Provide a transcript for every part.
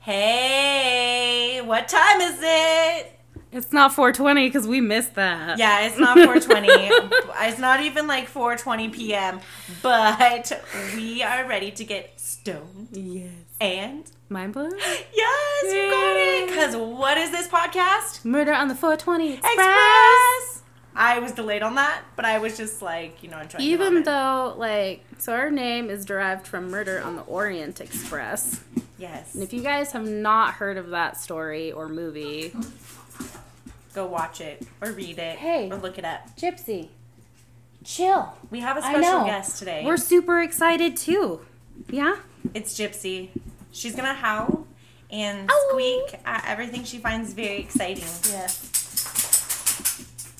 Hey, what time is it? It's not 420 because we missed that. Yeah, it's not 420. it's not even like 4:20 p.m. But we are ready to get stoned Yes. and Mind blown? yes, you got it. Because what is this podcast? Murder on the 420 Express. Express. I was delayed on that, but I was just like, you know, enjoying Even though, like, so our name is derived from Murder on the Orient Express. Yes, And if you guys have not heard of that story or movie, go watch it or read it Hey. or look it up. Gypsy, chill. We have a special guest today. We're super excited too. Yeah? It's Gypsy. She's gonna howl and Ow. squeak at everything she finds very exciting. Yes.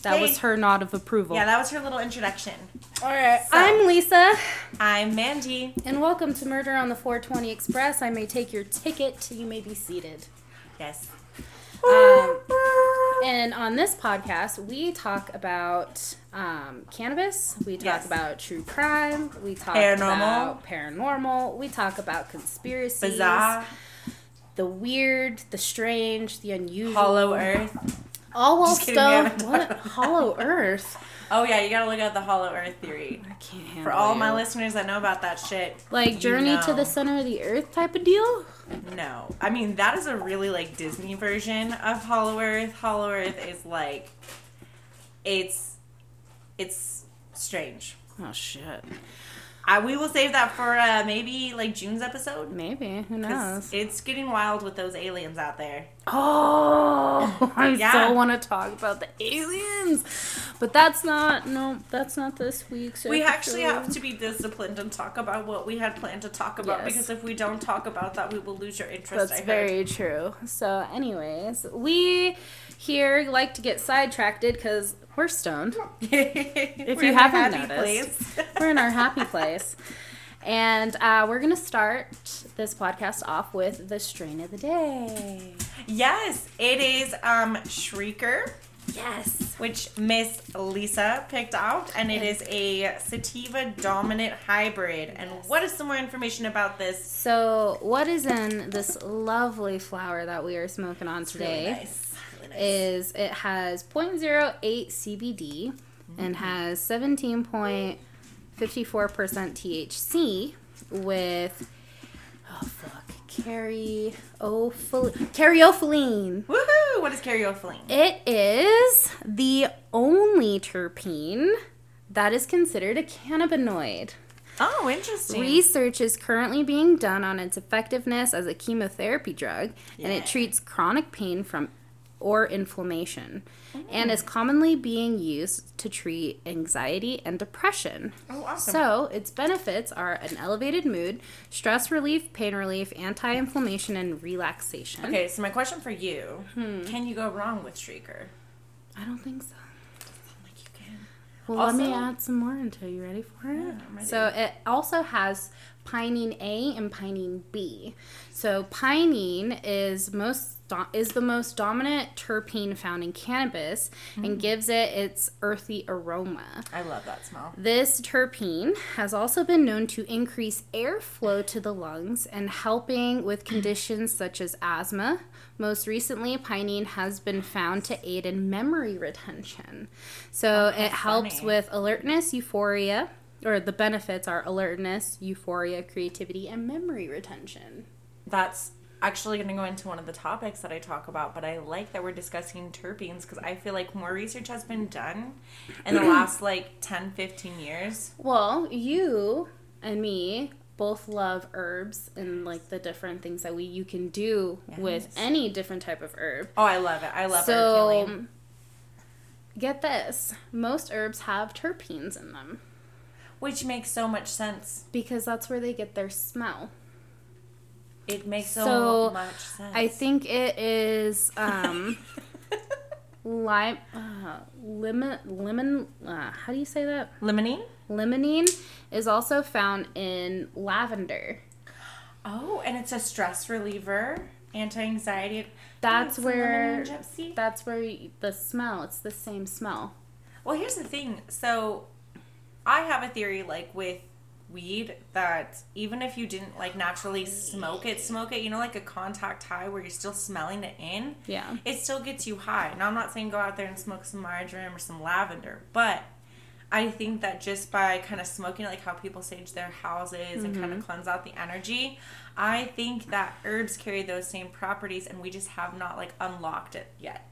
That Hey. was her nod of approval. Yeah, that was her little introduction. All right. So- I'm Lisa, I'm Mandy. and welcome to Murder on the 420 Express. I may take your ticket. You may be seated. Yes. Um, and on this podcast, we talk about um, cannabis. We talk Yes. about true crime. We talk Paranormal. about paranormal. We talk about conspiracies, Bizarre, the weird, the strange, the unusual, Hollow Earth. All while Just kidding, still done what. Hollow Earth. Oh yeah, you gotta look at the Hollow Earth theory. I can't handle For all you. my listeners that know about that shit, like Journey to the Center of the Earth type of deal. no. I mean, that is a really like Disney version of Hollow Earth. Hollow Earth is like, it's, it's strange. Oh shit. I, we will save that for uh, maybe like June's episode. Maybe who knows? It's getting wild with those aliens out there. Oh, I Yeah. so want to talk about the aliens, but that's not no, that's not this week's. We actually have to be disciplined and talk about what we had planned to talk about Yes. because if we don't talk about that, we will lose your interest. That's I heard. very true. So, anyways, we here like to get sidetracked because we're stoned. if you haven't noticed. We're in our happy place. And uh, we're going to start this podcast off with the strain of the day. yes, it is um Shrieker, Yes. which Miss Lisa picked out, and it is a sativa dominant hybrid. And what is some more information about this? So, what is in this lovely flower that we are smoking on today? Really nice. Nice. is it has 0.08 CBD and mm-hmm. has 17.54% THC with oh fuck caryophyllene. Woohoo! What is caryophyllene? It is the only terpene that is considered a cannabinoid. Oh, interesting. Research is currently being done on its effectiveness as a chemotherapy drug, and it treats chronic pain from or inflammation, and is commonly being used to treat anxiety and depression. Oh, awesome. So, its benefits are an elevated mood, stress relief, pain relief, anti-inflammation, and relaxation. okay, so my question for you: Hmm. Can you go wrong with Shrieker? I don't think so. Like you can. Well, let me add some more until you're ready for it. Yeah. So it also has pinene A and pinene B. So pinene is most do- is the most dominant terpene found in cannabis Hmm. and gives it its earthy aroma. I love that smell. This terpene has also been known to increase airflow to the lungs and helping with conditions such as asthma. Most recently, pinene has been found to aid in memory retention. So it helps funny. with alertness, euphoria, or the benefits are alertness, euphoria, creativity, and memory retention. That's actually going to go into one of the topics that I talk about, but I like that we're discussing terpenes because I feel like more research has been done in the last like 10, 15 years. Well, you and me both love herbs and like the different things that we you can do with any different type of herb. Oh, I love it. I love herb so healing. get this most herbs have terpenes in them Which makes so much sense. because that's where they get their smell It makes so, So, much sense. i think it is um lime uh, lemon lemon uh, how do you say that Limonene? limonene is also found in lavender Oh, and it's a stress reliever, anti anxiety. That's where- that's where you, the smell it's the same smell Well, here's the thing. So, I have a theory like with weed that even if you didn't like naturally smoke it, smoke it, you know, like a contact high where you're still smelling it in, Yeah. it still gets you high. Now, I'm not saying go out there and smoke some marjoram or some lavender, but I think that just by kind of smoking, it like how people sage their houses and kind of mm-hmm. cleanse out the energy, I think that herbs carry those same properties and we just have not like unlocked it yet.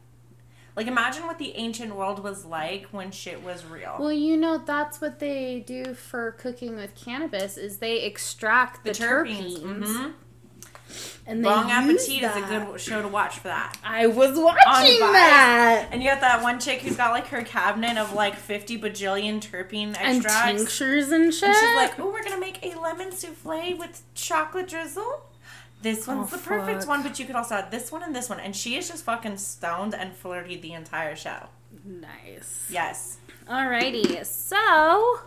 Like imagine what the ancient world was like when shit was real. Well, you know that's what they do for cooking with cannabis is they extract the, the terpenes, terpenes. hmm and Bong Appetit is a good show to watch for that. I was watching that. And you got that one chick who's got like her cabinet of like 50 bajillion terpene And extracts. tinctures and shit. And she's like, "Oh, we're gonna make a lemon souffle with chocolate drizzle. This oh, one's Oh, the perfect fuck. one, but you could also add this one and this one." And she is just fucking stoned and flirty the entire show. nice. Yes. Alrighty, so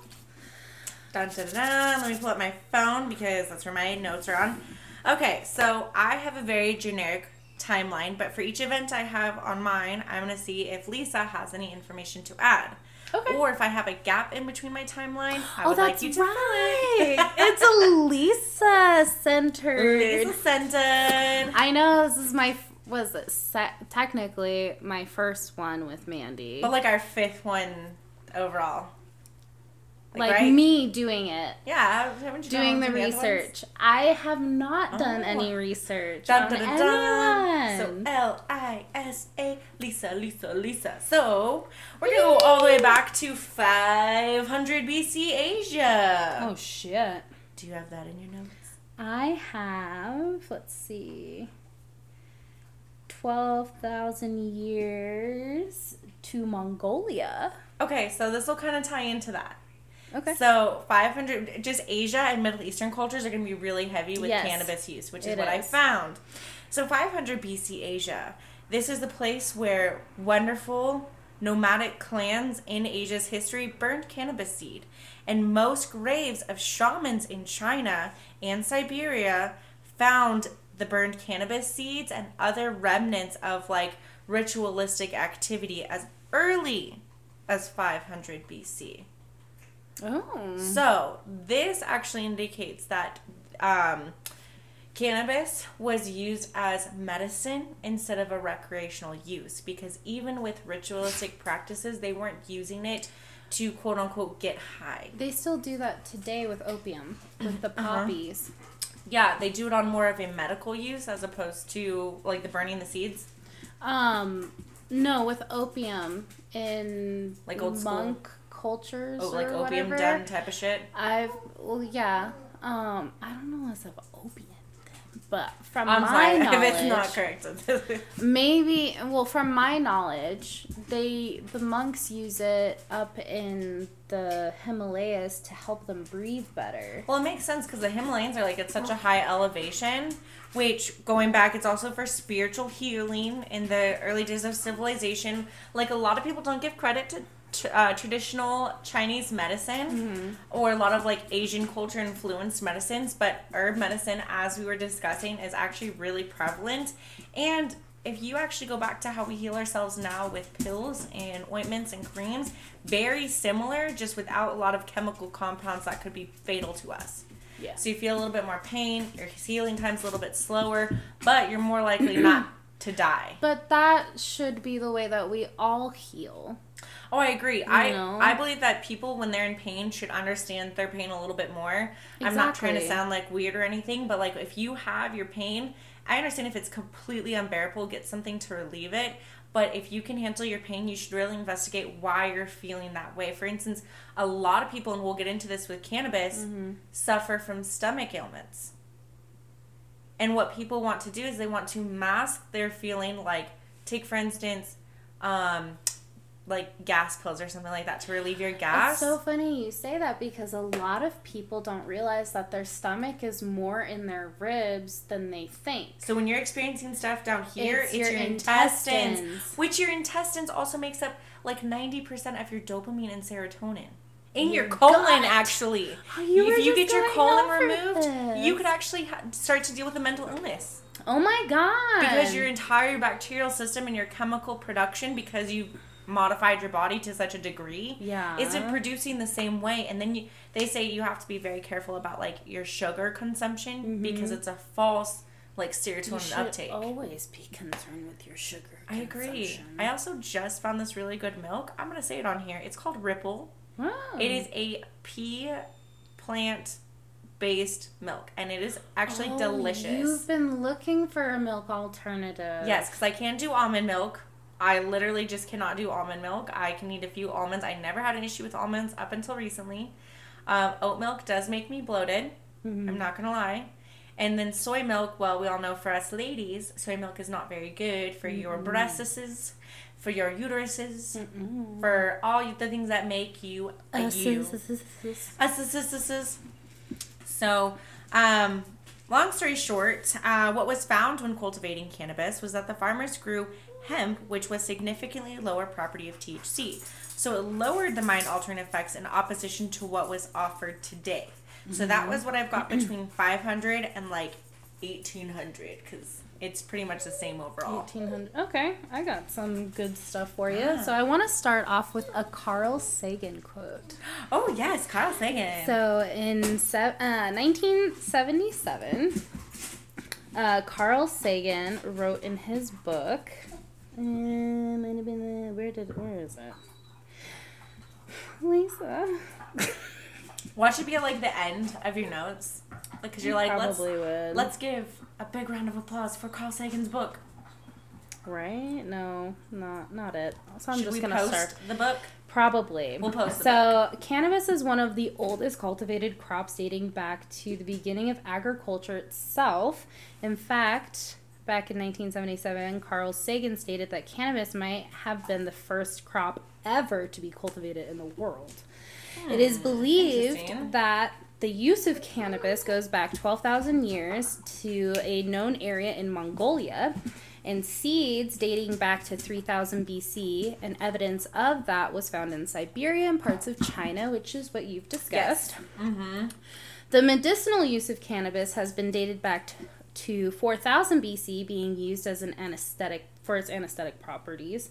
Dun, dun, dun, dun. Let me pull up my phone because that's where my notes are on. Okay, so I have a very generic timeline, but for each event I have on mine, I'm gonna see if Lisa has any information to add. Okay. Or if I have a gap in between my timeline, I oh, would that's like you to right. fill it. it's a Lisa centered. Lisa Centered. I know this is my was se- technically my first one with Mandy. But like our fifth one overall. Like right? me doing it. Yeah, haven't you Doing the all other ones? research. I have not oh. done Oh. any research Dun, on dun, dun, dun. So. L I S A Lisa Lisa Lisa. So we're gonna go all the way back to 500 BC Asia. oh shit. Do you have that in your notes? I have, let's see, 12,000 years to Mongolia. Okay, so this will kind of tie into that. Okay. So 500, just Asia and Middle Eastern cultures are going to be really heavy with Yes. cannabis use, which is It what I found. So 500 BC Asia, this is the place where wonderful nomadic clans in Asia's history burned cannabis seed. And most graves of shamans in China and Siberia found the burned cannabis seeds and other remnants of like ritualistic activity as early as 500 BC. Oh. So this actually indicates that um, cannabis was used as medicine instead of a recreational use because even with ritualistic practices, they weren't using it to quote unquote get high. They still do that today with opium, with the Uh-huh. poppies. Yeah, they do it on more of a medical use as opposed to like the burning the seeds. Um, no, with opium in Like old school? Cultures Oh, like or opium whatever. den type of shit. I've well, yeah. Um, I don't know if of opium, but from I'm my sorry knowledge, it's not correct. maybe well, from my knowledge, they the monks use it up in the Himalayas to help them breathe better. Well, it makes sense because the Himalayas are like at such a high elevation, which going back, it's also for spiritual healing in the early days of civilization. Like a lot of people don't give credit to. Uh, traditional Chinese medicine or a lot of like Asian culture influenced medicines, but herb medicine, as we were discussing, is actually really prevalent. And if you actually go back to how we heal ourselves now with pills and ointments and creams, very similar, just without a lot of chemical compounds that could be fatal to us. Yeah. So you feel a little bit more pain, your healing time's a little bit slower, but you're more likely not to die. But that should be the way that we all heal. Oh, I agree. I know? I believe that people when they're in pain should understand their pain a little bit more. I'm not trying to sound like weird or anything, but like if you have your pain, I understand if it's completely unbearable, get something to relieve it. But if you can handle your pain, you should really investigate why you're feeling that way. For instance, a lot of people, and we'll get into this with cannabis, Mm-hmm. suffer from stomach ailments. And what people want to do is they want to mask their feeling, like, take for instance, um, like gas pills or something like that to relieve your gas. It's so funny you say that because a lot of people don't realize that their stomach is more in their ribs than they think. So when you're experiencing stuff down here, It's it's, your your, intestines, intestines. which your intestines also makes up like 90% of your dopamine and serotonin. In your, Your colon, gut. actually. Oh, you if you get your colon removed, you could actually ha- start to deal with a mental illness. Oh my god! Because your entire bacterial system and your chemical production, because you modified your body to such a degree Yeah. isn't producing the same way and then you they say you have to be very careful about like your sugar consumption because it's a false like Mm-hmm. Serotonin uptake always be concerned with your sugar. i agree i also just found this really good milk i'm gonna say it on here it's called ripple Wow. it is a pea plant based milk and it is actually Oh, delicious You've been looking for a milk alternative. Yes, because I can't do almond milk. I literally just cannot do almond milk. I can eat a few almonds. I never had an issue with almonds up until recently. Um, oat milk does make me bloated. Mm-hmm. I'm not gonna lie. And then soy milk. Well, we all know for us ladies, soy milk is not very good for your breasts, for your uteruses, for all the things that make you a you. So, um, long story short, uh, what was found when cultivating cannabis was that the farmers grew hemp, which was significantly lower property of THC. So it lowered the mind altering effects in opposition to what was offered today. So that was what I've got between 500 and like 1800 because it's pretty much the same overall. 1800. Okay, I got some good stuff for you. Ah. So I want to start off with a Carl Sagan quote. Oh, yes, Carl Sagan. So in se- uh, 1977, uh, Carl Sagan wrote in his book. Uh, might have been the, where did where is it? Lisa. Watch it be at like the end of your notes. Because you're like, let's would. Let's give a big round of applause for Carl Sagan's book. right? No, not not it. So I'm Should just gonna post start. the book? Probably. We'll post So, cannabis is one of the oldest cultivated crops dating back to the beginning of agriculture itself. In fact, back in 1977, Carl Sagan stated that cannabis might have been the first crop ever to be cultivated in the world. it is believed that the use of cannabis goes back 12,000 years to a known area in Mongolia and seeds dating back to 3000 BC and evidence of that was found in Siberia and parts of China which is what you've discussed. Mm-hmm. The medicinal use of cannabis has been dated back t- to 4000 BC being used as an anesthetic for its anesthetic properties.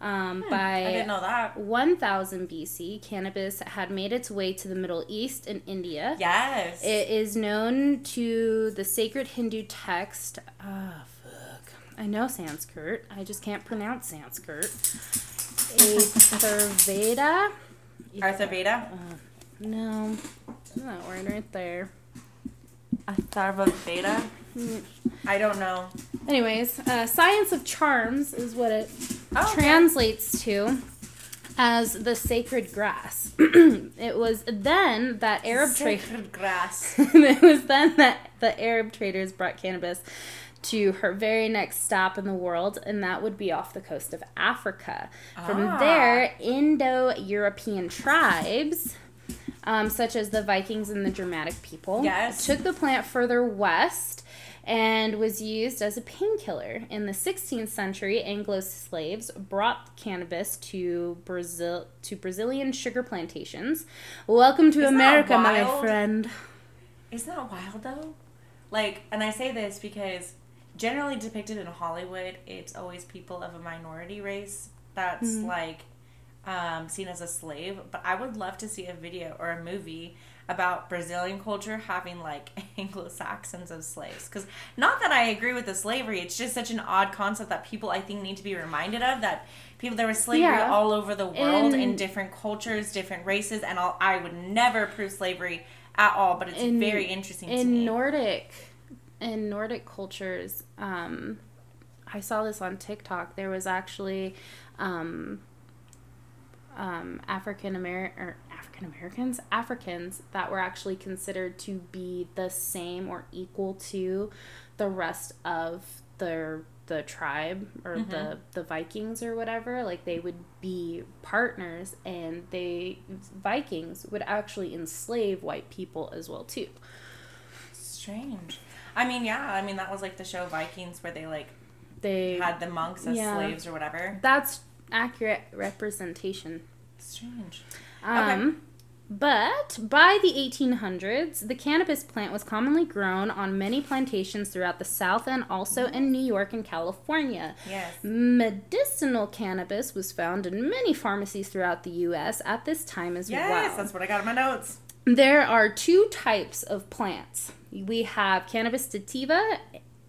Um, by Hmm, I didn't know that. 1000 BC, cannabis had made its way to the Middle East and India. Yes. It is known to the sacred Hindu text. Ah, fuck. I know Sanskrit. I just can't pronounce Sanskrit. Atharveda. Artha Veda. No, that word right there. Atharva Veda. Mm. I don't know. Anyways, uh, science of charms is what it Oh, okay. translates to as the sacred grass. it was then that Arab. Sacred grass. it was then that the Arab traders brought cannabis to her very next stop in the world, and that would be off the coast of Africa. From Ah. there, Indo European tribes, um, such as the Vikings and the Germanic people, Yes. took the plant further west and was used as a painkiller. In the 16th century, Anglo slaves brought cannabis to Brazil to Brazilian sugar plantations. Welcome to Isn't America, my friend. Isn't that wild though? Like, and I say this because generally depicted in Hollywood, it's always people of a minority race that's Mm-hmm. like um, seen as a slave. But I would love to see a video or a movie about Brazilian culture having like Anglo Saxons as slaves. Because not that I agree with the slavery, it's just such an odd concept that people I think need to be reminded of that. People there was slavery Yeah. all over the world in different cultures, different races, and I'll, I would never approve slavery at all. But it's In- very interesting to in me. Nordic in Nordic cultures, um, I saw this on TikTok. There was actually um, um, African American or African Americans, Africans that were actually considered to be the same or equal to the rest of their the tribe or the the Vikings or whatever. Like they would be partners, and they Vikings would actually enslave white people as well too. Strange. I mean, yeah. I mean, that was like the show Vikings where they like They had the monks as Yeah. slaves or whatever. that's accurate representation. Strange. Um, But by the 1800s, the cannabis plant was commonly grown on many plantations throughout the South and also in New York and California. Yes. Medicinal cannabis was found in many pharmacies throughout the U.S. at this time as Yes, well. Yes, that's what I got in my notes. There are two types of plants. We have cannabis sativa,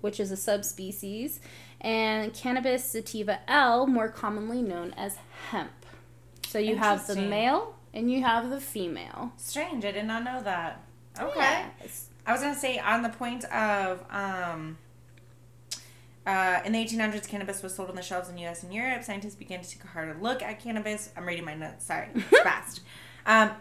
which is a subspecies, and cannabis sativa L, more commonly known as hemp. So you have the male and you have the female. Strange, I did not know that. Okay. Yes. I was gonna say on the point of um, uh, in the 1800s, cannabis was sold on the shelves in the U.S. and Europe. Scientists began to take a harder look at cannabis. I'm reading my notes. Sorry, fast. Um,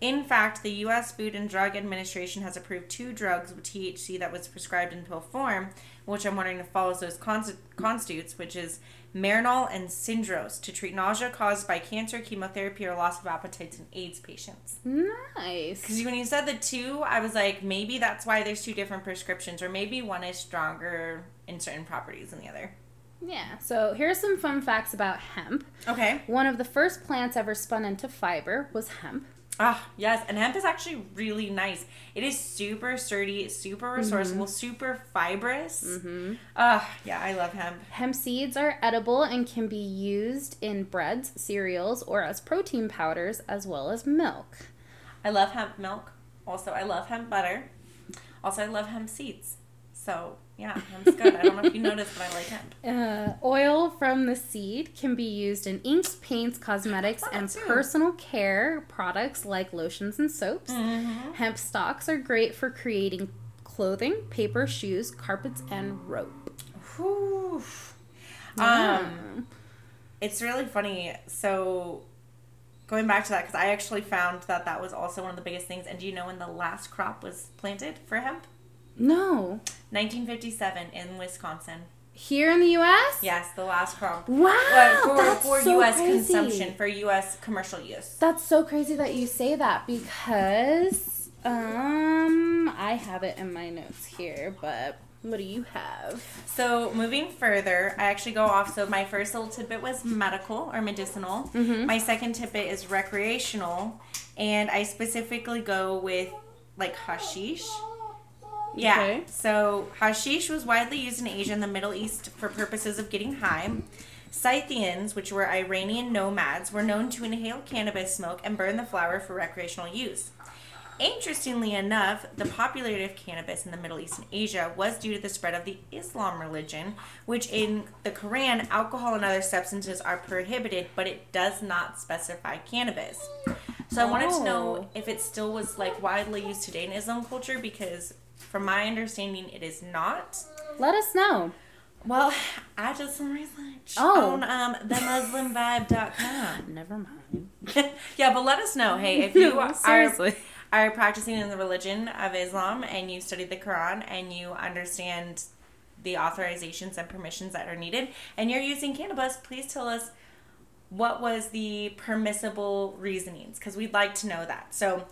in fact, the U.S. Food and Drug Administration has approved two drugs with THC that was prescribed in pill form, which I'm wondering if follows those const- constitutes, which is Marinol and Syndros, to treat nausea caused by cancer, chemotherapy, or loss of appetite in AIDS patients. Nice. Because when you said the two, I was like, maybe that's why there's two different prescriptions, or maybe one is stronger in certain properties than the other. Yeah. So here's some fun facts about hemp. Okay. One of the first plants ever spun into fiber was hemp. Ah, yes, and hemp is actually really nice. It is super sturdy, super resourceful, super fibrous. Mm-hmm. Ah, yeah, I love hemp. Hemp seeds are edible and can be used in breads, cereals, or as protein powders, as well as milk. I love hemp milk. Also, I love hemp butter. Also, I love hemp seeds. So, yeah, hemp's good. I don't know if you noticed, but I like hemp. Uh, oil from the seed can be used in inks, paints, cosmetics, and too. personal care products like lotions and soaps. Mm-hmm. Hemp stalks are great for creating clothing, paper, shoes, carpets, and rope. Whew. Um, it's really funny. So, going back to that, because I actually found that that was also one of the biggest things. And do you know when the last crop was planted for hemp? No. 1957 in Wisconsin. Here in the U.S.? Yes, the last crop. Wow. But for that's for so U.S. crazy. consumption, for U.S. commercial use. That's so crazy that you say that because um I have it in my notes here, but what do you have? So moving further, I actually go off. So my first little tidbit was medical or medicinal. My second tidbit is recreational, and I specifically go with like hashish. Yeah. Okay. So hashish was widely used in Asia and the Middle East for purposes of getting high. Scythians, which were Iranian nomads, were known to inhale cannabis smoke and burn the flower for recreational use. Interestingly enough, the popularity of cannabis in the Middle East and Asia was due to the spread of the Islam religion, which in the Quran, alcohol and other substances are prohibited, but it does not specify cannabis. So I wanted to know Oh. if it still was like widely used today in Islam culture because from my understanding it is not. Let us know. Well, I did some research Oh. on um, themuslimvibe.com. Never mind. yeah, but let us know. Hey, if you are, seriously. are practicing in the religion of Islam and you studied the Quran and you understand the authorizations and permissions that are needed and you're using cannabis, please tell us what was the permissible reasonings because we'd like to know that. So,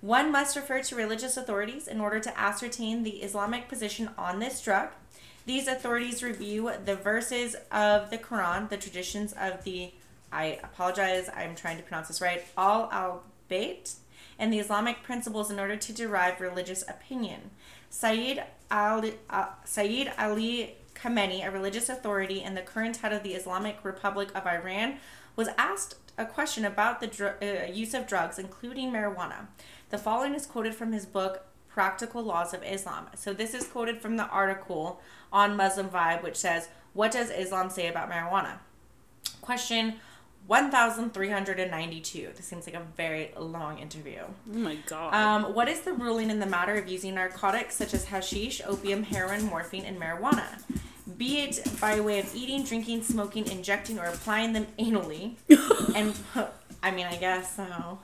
one must refer to religious authorities in order to ascertain the Islamic position on this drug. These authorities review the verses of the Quran, the traditions of the, I apologize, I'm trying to pronounce this right, Al al Bayt, and the Islamic principles in order to derive religious opinion. Sayyid Ali, uh, Sayyid Ali Khamenei, a religious authority and the current head of the Islamic Republic of Iran, was asked a question about the dr- uh, use of drugs, including marijuana. The following is quoted from his book, Practical Laws of Islam. So, this is quoted from the article on Muslim Vibe, which says, What does Islam say about marijuana? Question 1392. This seems like a very long interview. Oh my god. Um, what is the ruling in the matter of using narcotics such as hashish, opium, heroin, morphine, and marijuana? Be it by way of eating, drinking, smoking, injecting, or applying them anally. and I mean, I guess so.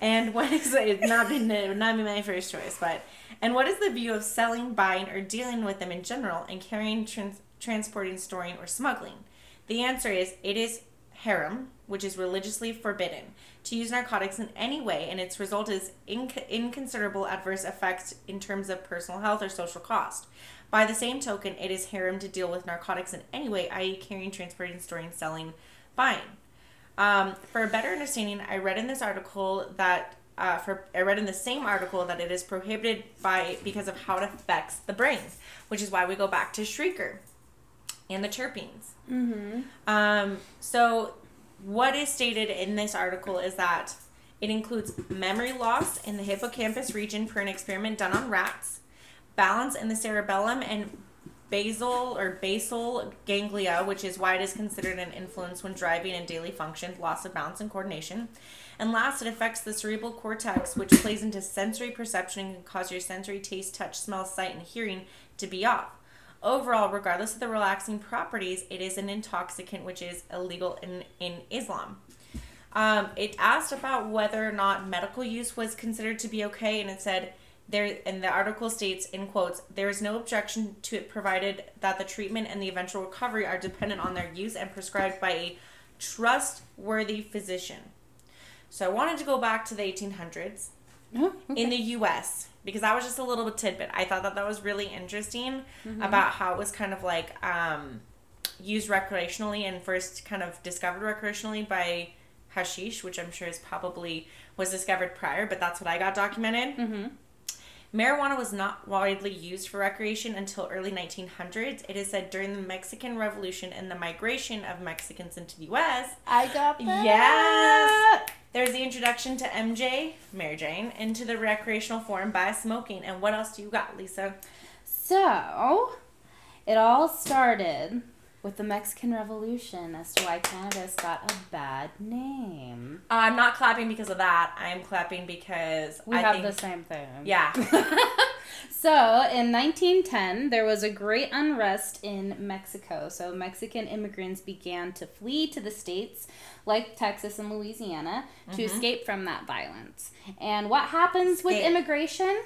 And what is it? Not been would not be my first choice, but and what is the view of selling, buying, or dealing with them in general, and carrying, trans- transporting, storing, or smuggling? The answer is it is haram, which is religiously forbidden, to use narcotics in any way, and its result is inc- inconsiderable adverse effects in terms of personal health or social cost. By the same token, it is haram to deal with narcotics in any way, i.e., carrying, transporting, storing, selling, buying. Um, for a better understanding, I read in this article that uh, for I read in the same article that it is prohibited by because of how it affects the brain, which is why we go back to Shrieker and the chirpings. Mm-hmm. Um, so, what is stated in this article is that it includes memory loss in the hippocampus region for an experiment done on rats, balance in the cerebellum and basal or basal ganglia, which is why it is considered an influence when driving and daily function, loss of balance and coordination. And last, it affects the cerebral cortex, which plays into sensory perception and can cause your sensory taste, touch, smell, sight, and hearing to be off. Overall, regardless of the relaxing properties, it is an intoxicant which is illegal in, in Islam. Um, it asked about whether or not medical use was considered to be okay, and it said there. And the article states in quotes, "There is no objection to it, provided that the treatment and the eventual recovery are dependent on their use and prescribed by a trustworthy physician." So I wanted to go back to the 1800s Oh, okay. in the U.S. because that was just a little bit tidbit. I thought that that was really interesting about how it was kind of like um, used recreationally and first kind of discovered recreationally by hashish, which I'm sure is probably was discovered prior, but that's what I got documented. Mm-hmm. Marijuana was not widely used for recreation until early 1900s. It is said during the Mexican Revolution and the migration of Mexicans into the U.S. I got that. Yes. There's the introduction to MJ, Mary Jane, into the recreational form by smoking. And what else do you got, Lisa? So, it all started with the Mexican Revolution as to why cannabis got a bad name. I'm not clapping because of that. I'm clapping because We I have think, the same thing. Yeah. So, in 1910, there was a great unrest in Mexico. So, Mexican immigrants began to flee to the states, like Texas and Louisiana, to mm-hmm. escape from that violence. And what happens with immigration?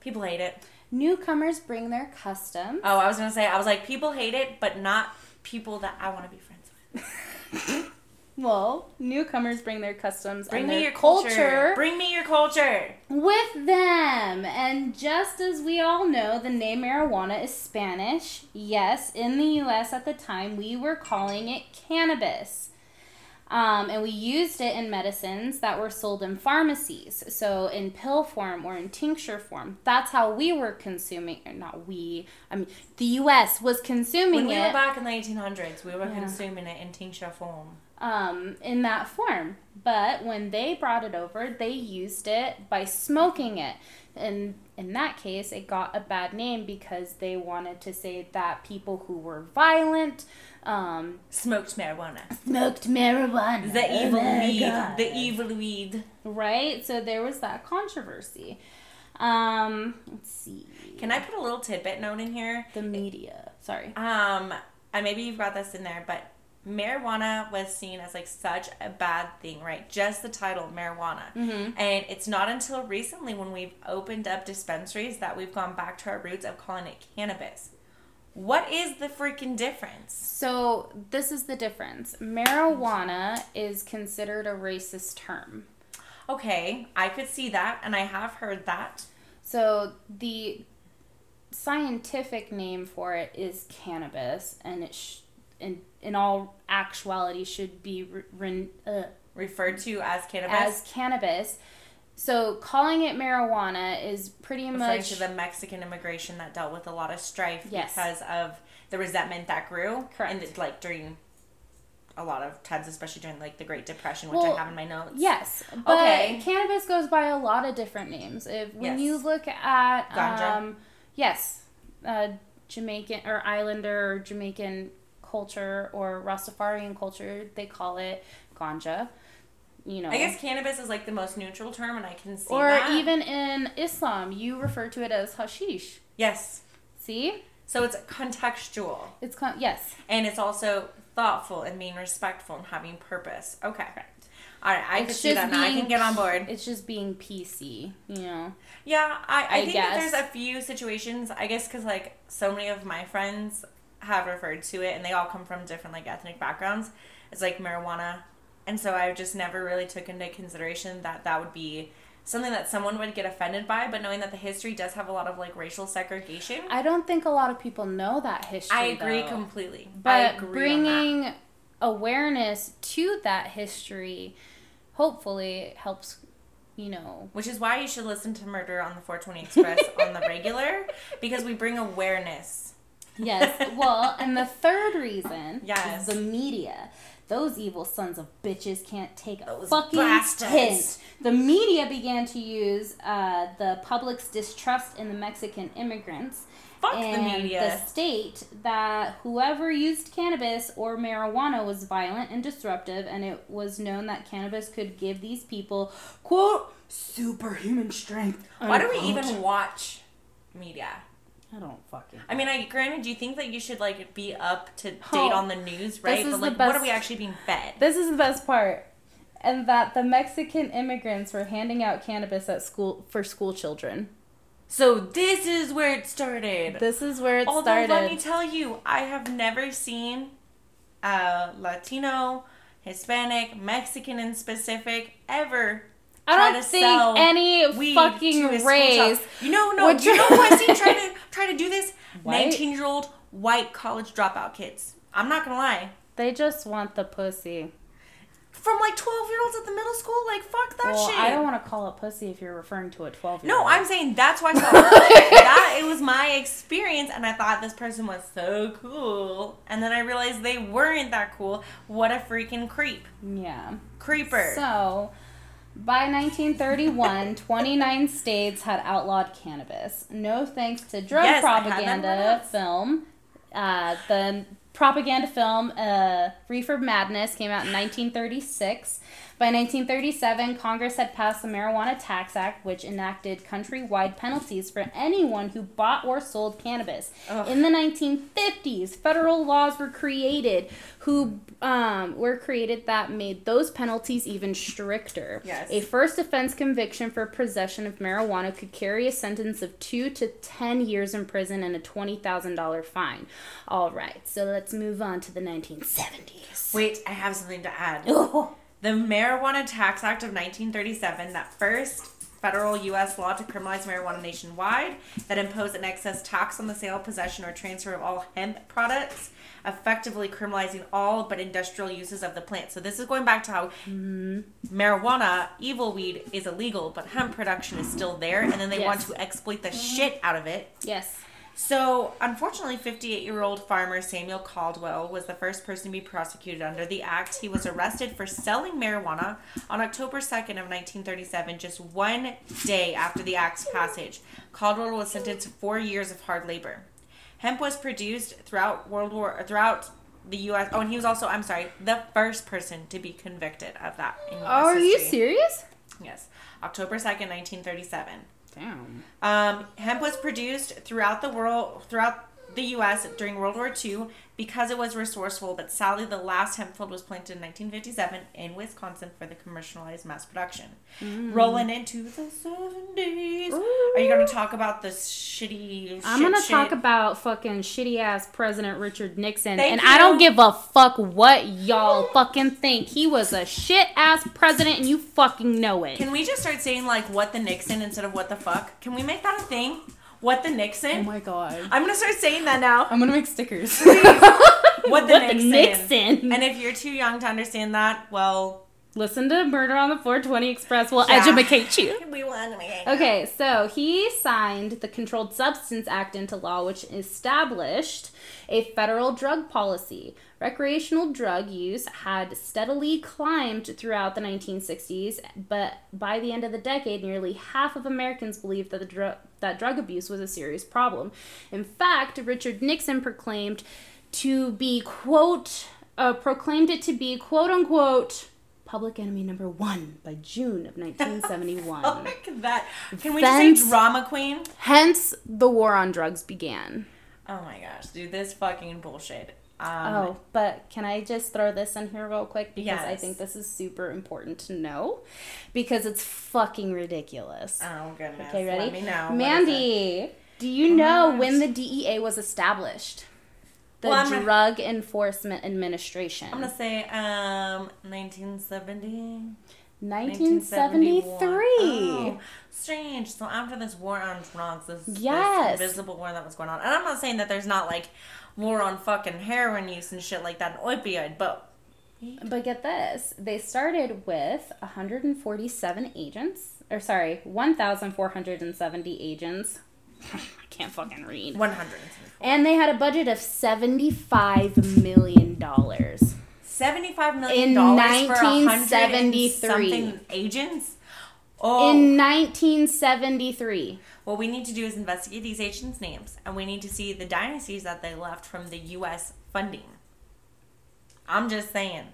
People hate it. Newcomers bring their customs. Oh, I was gonna say I was like people hate it, but not people that I want to be friends with. Well, newcomers bring their customs Bring me your culture. culture Bring me your culture. with them. And just as we all know, the name marijuana is Spanish. Yes, in the US at the time, we were calling it cannabis. Um, and we used it in medicines that were sold in pharmacies. So in pill form or in tincture form. That's how we were consuming, not we, I mean, the US was consuming When we it were back in the 1800s, we were Yeah. consuming it in tincture form. Um, in that form. But when they brought it over, they used it by smoking it. And in that case, it got a bad name because they wanted to say that people who were violent um, Smoked marijuana. smoked marijuana. The evil Oh weed. God. The evil weed. Right? So there was that controversy. Um, let's see. Can I put a little tidbit note in here? The media. Sorry. Um, and maybe you've got this in there, but marijuana was seen as like such a bad thing, right? Just the title, marijuana. Mhm. And it's not until recently when we've opened up dispensaries that we've gone back to our roots of calling it cannabis. What is the freaking difference? So this is the difference. Marijuana is considered a racist term. Okay, I could see that, and I have heard that. So the scientific name for it is cannabis, and it sh- in in all actuality should be re- ren- uh, Referred to as cannabis. as cannabis. So calling it marijuana is pretty referring much to the Mexican immigration that dealt with a lot of strife Yes. because of the resentment that grew. Correct. And like during a lot of times, especially during like the Great Depression, which Well, I have in my notes. Yes, but Okay. cannabis goes by a lot of different names. If when Yes. you look at Ganja? um, yes, uh, Jamaican or Islander or Jamaican culture or Rastafarian culture, they call it ganja. You know, I guess cannabis is like the most neutral term, and I can see or that. even in Islam, you refer to it as hashish. yes. See, So it's contextual, it's con- yes, and it's also thoughtful and being respectful and having purpose. Okay. All right, I It's can see that now. I can get on board. It's just being PC, you know. Yeah, I, I, I think there's a few situations, I guess, because like so many of my friends have referred to it, and they all come from different like ethnic backgrounds. It's like marijuana, and so I just never really took into consideration that that would be something that someone would get offended by. But knowing that the history does have a lot of like racial segregation, I don't think a lot of people know that history. I agree though. completely. But agree bringing awareness to that history hopefully helps you know. Which is why you should listen to Murder on the 420 Express on the regular because we bring awareness. Yes. Well, and the third reason Yes. is the media. Those evil sons of bitches can't take a Those fucking bastards. hint. The media began to use uh, the public's distrust in the Mexican immigrants Fuck the and media. the state that whoever used cannabis or marijuana was violent and disruptive, and it was known that cannabis could give these people quote superhuman strength. Why do we even watch media? I don't fucking. I mean, I granted, do you think that you should like be up to date Oh, on the news, right? But like, what are we actually being fed? This is the best part. And that the Mexican immigrants were handing out cannabis at school for school children. So this is where it started. This is where it Although started. let me tell you, I have never seen a Latino, Hispanic, Mexican in specific ever. I don't think any fucking race. You know, no, you know try- who I see try to try to do this? Nineteen year old white college dropout kids. I'm not gonna lie. They just want the pussy. From like twelve year olds at the middle school, like fuck that well, shit. I don't want to call it pussy if you're referring to a 12 year old No. I'm saying that's why I saw that. It was my experience, and I thought this person was so cool, and then I realized they weren't that cool. What a freaking creep, Yeah. creeper. So, by 1931, 29 states had outlawed cannabis. No thanks to drug Yes, I had them propaganda film. Uh, the propaganda film uh, Reefer Madness came out in 1936. By 1937, Congress had passed the Marijuana Tax Act, which enacted countrywide penalties for anyone who bought or sold cannabis. Ugh. In the 1950s, federal laws were created who um, were created that made those penalties even stricter. Yes. A first offense conviction for possession of marijuana could carry a sentence of two to ten years in prison and a twenty thousand dollar fine. All right, so let's move on to the 1970s. Wait, I have something to add. Oh, The Marijuana Tax Act of 1937, that first federal U.S. law to criminalize marijuana nationwide, that imposed an excess tax on the sale, possession, or transfer of all hemp products, effectively criminalizing all but industrial uses of the plant. So this is going back to how mm-hmm. marijuana, evil weed, is illegal, but hemp production is still there, and then they want to exploit the mm-hmm. shit out of it. yes. So, unfortunately, 58 year old farmer Samuel Caldwell was the first person to be prosecuted under the act. He was arrested for selling marijuana on October 2nd of 1937, just one day after the act's passage. Caldwell was sentenced to four years of hard labor. Hemp was produced throughout World War, throughout the U.S. Oh, and he was also, I'm sorry, the first person to be convicted of that in U.S. Oh, are you serious? Yes, October 2nd, 1937. Damn. Um, hemp was produced throughout the world, throughout the U.S. during World War II because it was resourceful. But sadly, the last hemp field was planted in 1957 in Wisconsin for the commercialized mass production. Mm. Rolling into the 70s. Are you going to talk about the shitty? I'm shit gonna talk about fucking shitty ass President Richard Nixon, Thank and I don't give a fuck what y'all fucking think. He was a shit ass president, and you fucking know it. Can we just start saying like "what the Nixon" instead of "what the fuck"? Can we make that a thing? What the Nixon? oh my god. I'm gonna start saying that now. I'm gonna make stickers. What the What the Nixon? Nixon? And if you're too young to understand that, well, Listen to Murder on the 420 Express. We'll Yeah. educate you. we to make Okay, so he signed the Controlled Substance Act into law, which established a federal drug policy. Recreational drug use had steadily climbed throughout the 1960s, but by the end of the decade, nearly half of Americans believed that the dr- that drug abuse was a serious problem. In fact, Richard Nixon proclaimed to be quote uh, proclaimed it to be quote unquote public enemy number one by June of 1971. Fuck that. Can we Fence- just say drama queen? Hence, the war on drugs began. Oh my gosh, dude, this fucking bullshit. Um, oh, but can I just throw this in here real quick? Because I think this is super important to know. Because it's fucking ridiculous. Oh goodness. Okay, ready? Let me know. What is it? Mandy, do you know when the DEA was established? The Well, I'm gonna- Drug Enforcement Administration. I'm gonna say um 1970. 1973. Oh, strange. So after this war on drugs, this, Yes. this invisible war that was going on, and I'm not saying that there's not like war on fucking heroin use and shit like that, and opioid, but But get this, they started with 147 agents, or sorry, 1,470 agents. I can't fucking read. 100. And they had a budget of 75 million dollars. $75 million In for 1973. something agents? Oh. In 1973. what we need to do is investigate these agents' names and we need to see the dynasties that they left from the U.S. funding. I'm just saying.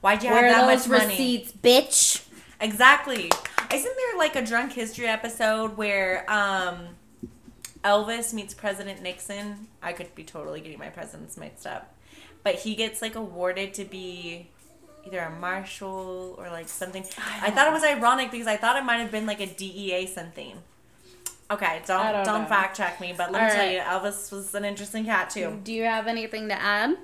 Why'd you Where have that much money? receipts, bitch? Exactly. Isn't there like a drunk history episode where um Elvis meets President Nixon? I could be totally getting my presidents mixed up. But he gets like awarded to be either a marshal or like something. I thought it was ironic because I thought it might have been like a DEA something. Okay, don't don't, don't fact check me, but let me All tell you, Elvis was an interesting cat too. Do you have anything to add?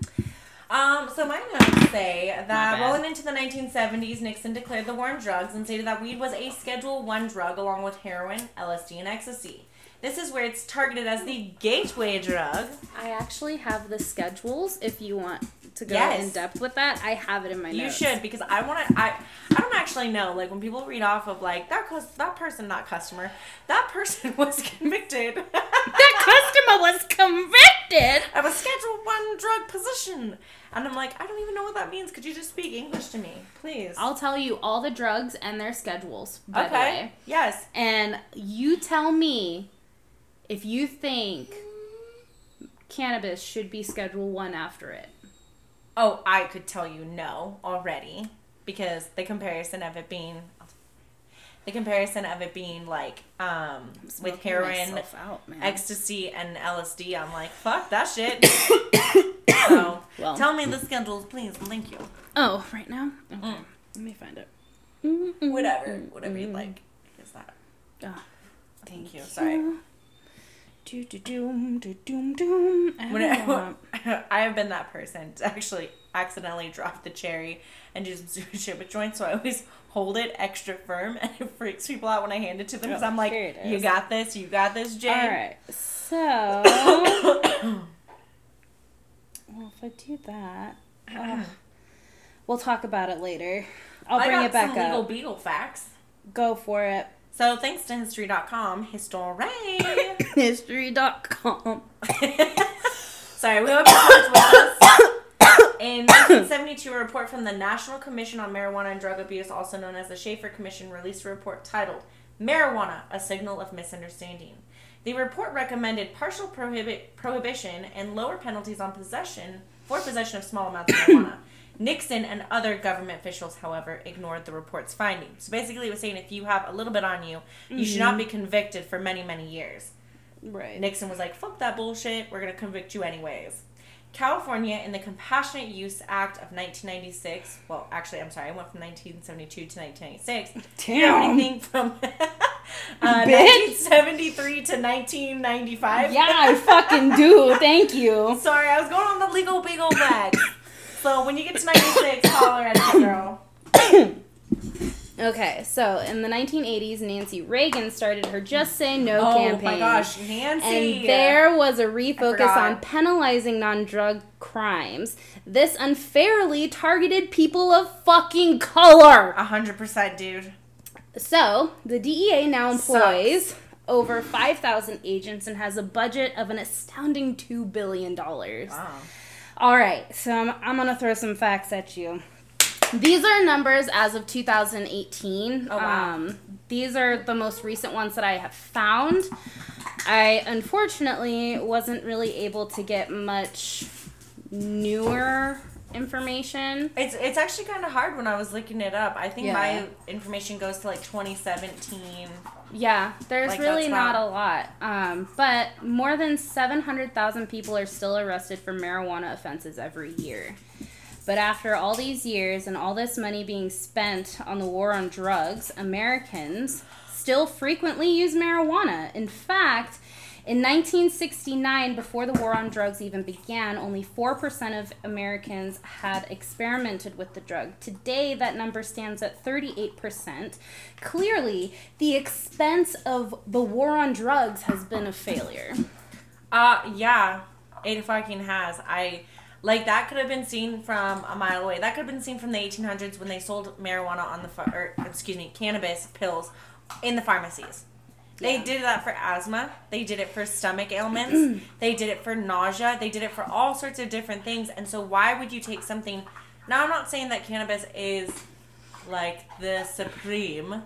Um, so my notes say that rolling into the 1970s, Nixon declared the war on drugs and stated that weed was a Schedule One drug along with heroin, LSD, and ecstasy. This is where it's targeted as the gateway drug. I actually have the schedules if you want to go Yes. in depth with that. I have it in my You notes. should because I want to. I I don't actually know. Like when people read off of like that that person, not customer, that person was convicted That customer was convicted. of a Schedule One drug position, and I'm like, I don't even know what that means. Could you just speak English to me, please? I'll tell you all the drugs and their schedules, the okay. way. Yes. And you tell me if you think cannabis should be Schedule 1 after it. Oh, I could tell you no already because the comparison of it being the comparison of it being like um with heroin, out, man. ecstasy, and LSD. I'm like, fuck that shit. so Well. tell me the schedules, please. Thank you. oh, right now? Okay. Mm. Let me find it. Whatever, whatever you'd like. Is that? Ah, thank you. Sorry. Do, do, doom, do, doom, doom. I When want- I, I have been that person to actually accidentally drop the cherry and do stupid shit with joints, so I always hold it extra firm, and it freaks people out when I hand it to them because Oh, I'm like, "You got this, you got this, Jay." All right. So, well, if I do that, ugh, uh, we'll talk about it later. I'll bring it back some legal up. beetle facts. Go for it. So thanks to History.com, History. History.com. Sorry, we hope you with us. In 1972, a report from the National Commission on Marijuana and Drug Abuse, also known as the Shafer Commission, released a report titled "Marijuana: A Signal of Misunderstanding." The report recommended partial prohibit prohibition and lower penalties on possession for possession of small amounts of marijuana. Nixon and other government officials, however, ignored the report's findings. So basically, it was saying if you have a little bit on you, you should not be convicted for many, many years. Right. Nixon was like, fuck that bullshit, we're gonna convict you anyways. California, in the Compassionate Use Act of 1996, well, actually, I'm sorry, I went from 1972 to 1996. Damn. anything from uh, 1973 to 1995? Yeah, I fucking do. Thank you. Sorry, I was going on the legal beagle bag. So when you get to 96, holler at me, girl. Okay, so in the 1980s, Nancy Reagan started her Just Say No Oh campaign. my gosh, Nancy. And there was a refocus on penalizing non drug crimes. This unfairly targeted people of fucking color. A 100%, dude. So, the DEA now employs over 5,000 agents and has a budget of an astounding $2 billion. Wow. All right, so I'm, I'm to throw some facts at you. These are numbers as of 2018. Oh, wow. Um, these are the most recent ones that I have found. I unfortunately wasn't really able to get much newer information. It's it's actually kind of hard when I was looking it up. I think Yeah. my information goes to like 2017. Yeah, there's Like, really not not- a lot. Um, but more than 700,000 people are still arrested for marijuana offenses every year. But after all these years and all this money being spent on the war on drugs, Americans still frequently use marijuana. In fact, in 1969, before the war on drugs even began, only 4% of Americans had experimented with the drug. Today, that number stands at 38%. Clearly, the expense of the war on drugs has been a failure. Uh yeah, it fucking has. I Like that could have been seen from a mile away. That could have been seen from the 1800s when they sold marijuana on the or excuse me, cannabis pills in the pharmacies. They Yeah. did that for asthma. They did it for stomach ailments. they did it for nausea. They did it for all sorts of different things. And so, why would you take something? Now, I'm not saying that cannabis is like the supreme,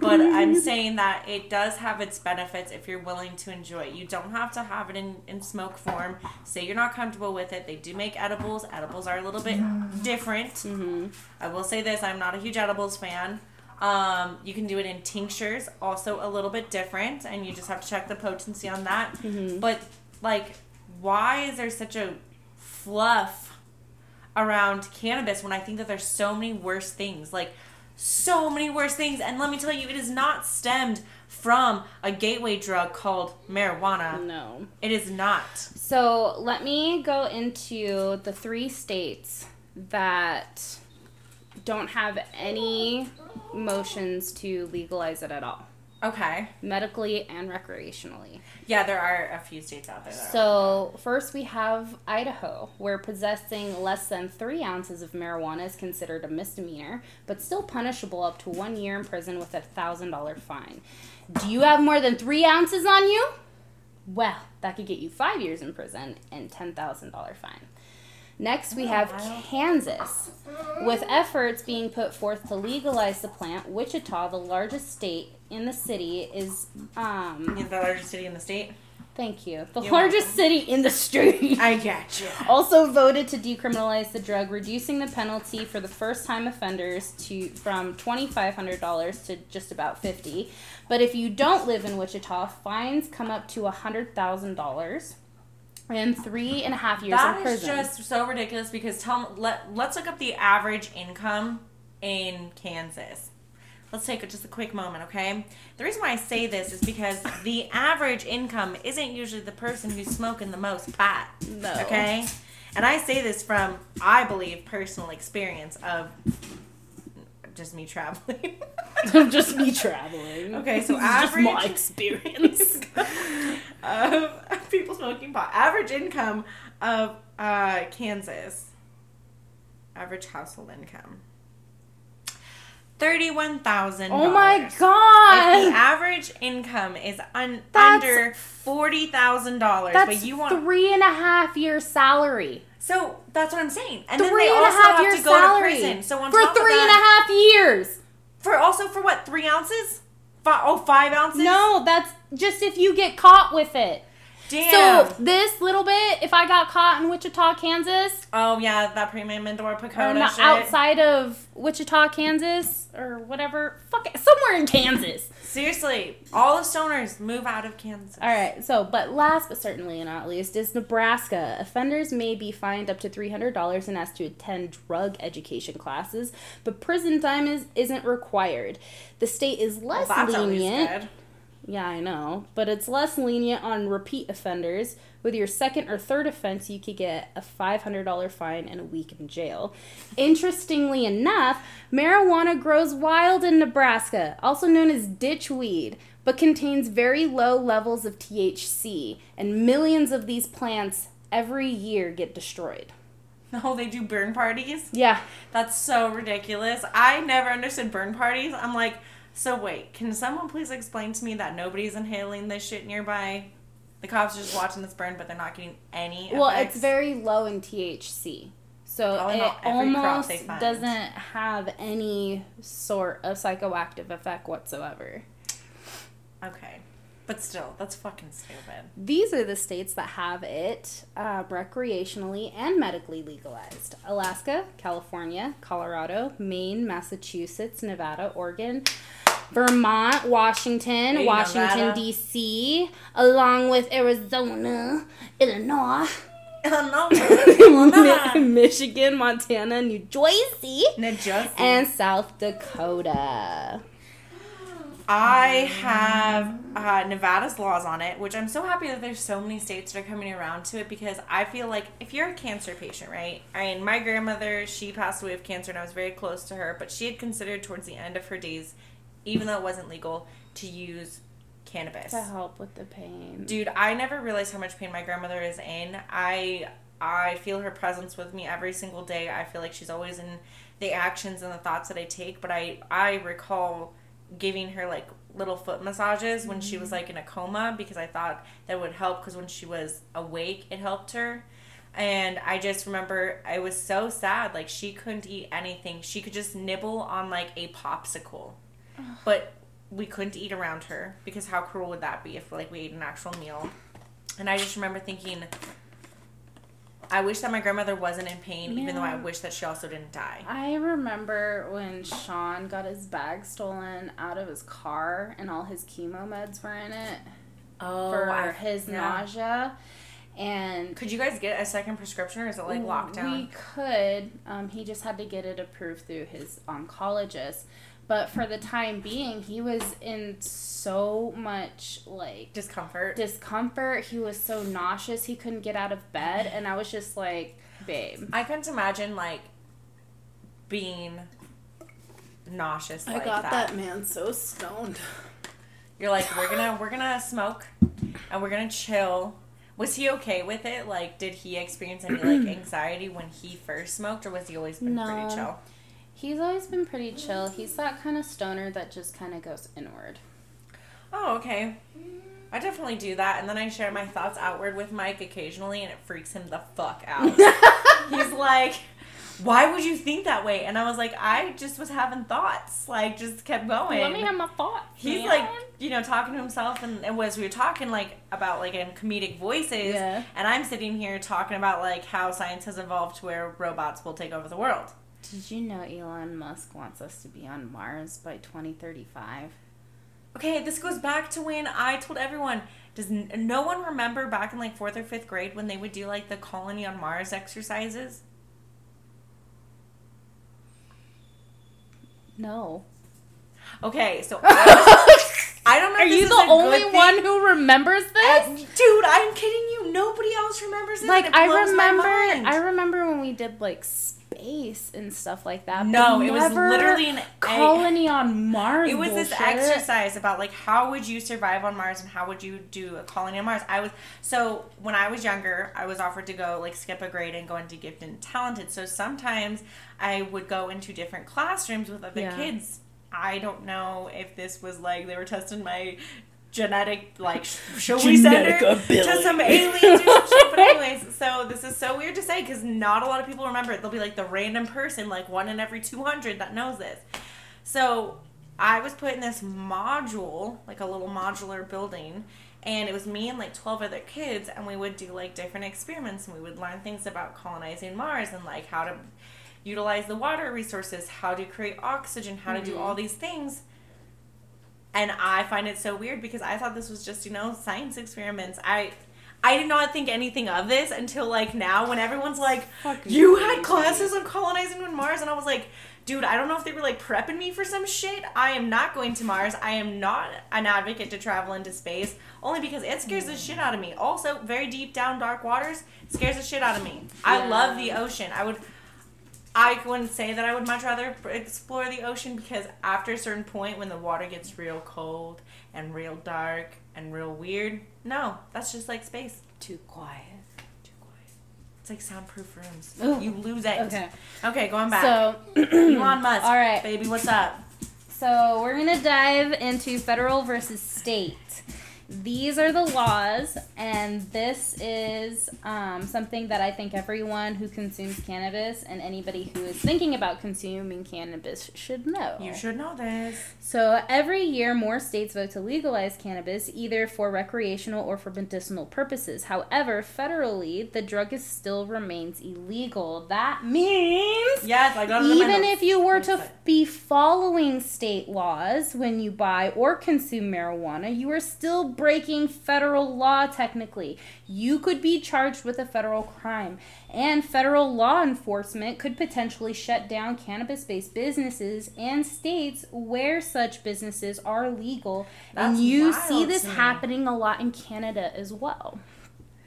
but I'm saying that it does have its benefits if you're willing to enjoy it. You don't have to have it in, in smoke form. Say you're not comfortable with it. They do make edibles. Edibles are a little bit different. Mm-hmm. I will say this I'm not a huge edibles fan. Um, you can do it in tinctures, also a little bit different, and you just have to check the potency on that. Mm-hmm. But, like, why is there such a fluff around cannabis when I think that there's so many worse things? Like, so many worse things. And let me tell you, it is not stemmed from a gateway drug called marijuana. No. It is not. So let me go into the three states that don't have any motions to legalize it at all, Okay. medically and recreationally. Yeah, there are a few states out there. That are. So, first we have Idaho, where possessing less than three ounces of marijuana is considered a misdemeanor, but still punishable up to one year in prison with a thousand dollar fine. Do you have more than three ounces on you? Well, that could get you five years in prison and ten thousand dollar fine. Next, we have Kansas, with efforts being put forth to legalize the plant. Wichita, the largest state in the city, is um. the largest city in the state. Thank you. The You're largest welcome. city in the state. I gotcha. also voted to decriminalize the drug, reducing the penalty for the first time offenders to from twenty five hundred dollars to just about fifty. But if you don't live in Wichita, fines come up to hundred thousand dollars and three and a half years That is just so ridiculous because tell let let's look up the average income in Kansas. Let's take just a quick moment, okay? The reason why I say this is because the average income isn't usually the person who's smoking the most pot. No. Okay? And I say this from I believe personal experience of just me traveling. just me traveling. Okay, so This is just my average- experience. of people smoking pot. Average income of uh, Kansas. Average household income. Thirty-one thousand. oh my god! If the average income is un- That's- under forty thousand dollars, but you want three and a half year salary. So that's what I'm saying. And Three then they and a also half have to go salary to prison. So on for top three of and a half years. for also for what three ounces? Five, oh, five ounces. No, that's just if you get caught with it. Damn. So this little bit, if I got caught in Wichita, Kansas, oh yeah, that premium indoor or pagoda not shit. outside of Wichita, Kansas, or whatever, fuck it, somewhere in Kansas. Seriously, all the stoners move out of Kansas. All right. So, but last but certainly not least is Nebraska. Offenders may be fined up to three hundred dollars and asked to attend drug education classes, but prison time is isn't required. The state is Well, less least lenient. Yeah, I know. But it's less lenient on repeat offenders. With your second or third offense, you could get a $500 fine and a week in jail. Interestingly enough, marijuana grows wild in Nebraska, also known as ditchweed, but contains very low levels of THC, and millions of these plants every year get destroyed. No, oh, they do burn parties. Yeah. That's so ridiculous. I never understood burn parties. I'm like, so wait, can someone please explain to me that nobody's inhaling this shit nearby? The cops are just watching this burn, but they're not getting any. Well, effects? it's very low in THC. So Probably it not every crop almost doesn't have any sort of psychoactive effect whatsoever. okay, but still, that's fucking stupid. These are the states that have it uh, recreationally and medically legalized Alaska, California, Colorado, Maine, Massachusetts, Nevada, Oregon. Vermont, Washington, Washington. D.C., along with Arizona, Illinois, Illinois, Michigan, Montana, New Jersey, New Jersey. and South Dakota. I have uh, Nevada's laws on it, which I'm so happy that there's so many states that are coming around to it because I feel like if you're a cancer patient, right? I mean, my grandmother, she passed away of cancer and I was very close to her, but she had considered towards the end of her days, even though it wasn't legal, to use cannabis. To help with the pain. Dude, I never realized how much pain my grandmother is in. I I feel her presence with me every single day. I feel like she's always in the actions and the thoughts that I take. But I I recall giving her like little foot massages when she was Mm-hmm. like in a coma because I thought that would help because when she was awake it helped her. And I just remember I was so sad. Like she couldn't eat anything. She could just nibble on like a popsicle. But we couldn't eat around her because how cruel would that be if like we ate an actual meal? And I just remember thinking I wish that my grandmother wasn't in pain, even though I wish that she also didn't die. I remember when Sean got his bag stolen out of his car and all his chemo meds were in it Oh, for his yeah. nausea. And Could you guys get a second prescription or is it like locked down? We could. Um, he just had to get it approved through his oncologist. But for the time being, he was in so much like Discomfort. discomfort. He was so nauseous. He couldn't get out of bed. And I was just like, babe. I couldn't imagine like being nauseous I like got that. that man so stoned. You're like, we're gonna we're gonna smoke and we're gonna chill. Was he okay with it? Like, did he experience any like anxiety when he first smoked, or was he always been No. pretty chill? He's always been pretty chill. He's that kind of stoner that just kind of goes inward. Oh, okay. I definitely do that, and then I share my thoughts outward with Mike occasionally, and it freaks him the fuck out. He's like, "Why would you think that way?" And I was like, "I just was having thoughts, like just kept going." Let me have my thoughts. He's man. like, you know, talking to himself, and, and as we were talking, like, about, like, in comedic voices, Yeah. and I'm sitting here talking about, like, how science has evolved to where robots will take over the world. Did you know Elon Musk wants us to be on Mars by 2035? Okay, this goes back to when I told everyone, does no one remember back in, like, fourth or fifth grade when they would do, like, the colony on Mars exercises? No. Okay, so I, I don't know Are you the only one who remembers this? Dude, I'm kidding you. Nobody else remembers this. like it I remember. I remember when we did like space and stuff like that. No, it was literally an colony on Mars. It was this exercise about like how would you survive on Mars and how would you do a colony on Mars. I was so when I was younger, I was offered to go like skip a grade and go into gifted and talented. So sometimes I would go into different classrooms with other Yeah. kids. I don't know if this was like they were testing my genetic like sh- should we send her Genetic to some aliens? But anyways, so this is so weird to say because not a lot of people remember it. They'll be like the random person, like one in every two hundred that knows this. So I was put in this module, like a little modular building, and it was me and like 12 other kids, and we would do like different experiments, and we would learn things about colonizing Mars and like how to utilize the water resources, how to create oxygen, how to do all mm-hmm. these things. And I find it so weird because I thought this was just, you know, science experiments. I I did not think anything of this until like now when everyone's like, Fucking You had classes on colonizing on Mars and I was like, dude, I don't know if they were like prepping me for some shit. I am not going to Mars. I am not an advocate to travel into space. Only because it scares the shit out of me. Also, very deep down dark waters scares the shit out of me. I love the ocean. I would I wouldn't say that I would much rather explore the ocean because after a certain point, when the water gets real cold and real dark and real weird, no, that's just like space. Too quiet. Too quiet. It's like soundproof rooms. Ooh. You lose it. Okay. Okay, going back. So Elon Musk. All right. baby, what's up? So we're gonna dive into federal versus state. These are the laws, and this is um, something that I think everyone who consumes cannabis and anybody who is thinking about consuming cannabis should know. You should know this. So every year, more states vote to legalize cannabis, either for recreational or for medicinal purposes. However, federally, the drug is still remains illegal. That means Yes, I got it in my even if you were to be following state laws when you buy or consume marijuana, you are still breaking federal law technically. You could be charged with a federal crime, and federal law enforcement could potentially shut down cannabis based businesses and states where such businesses are legal. That's and you see this happening a lot in Canada as well.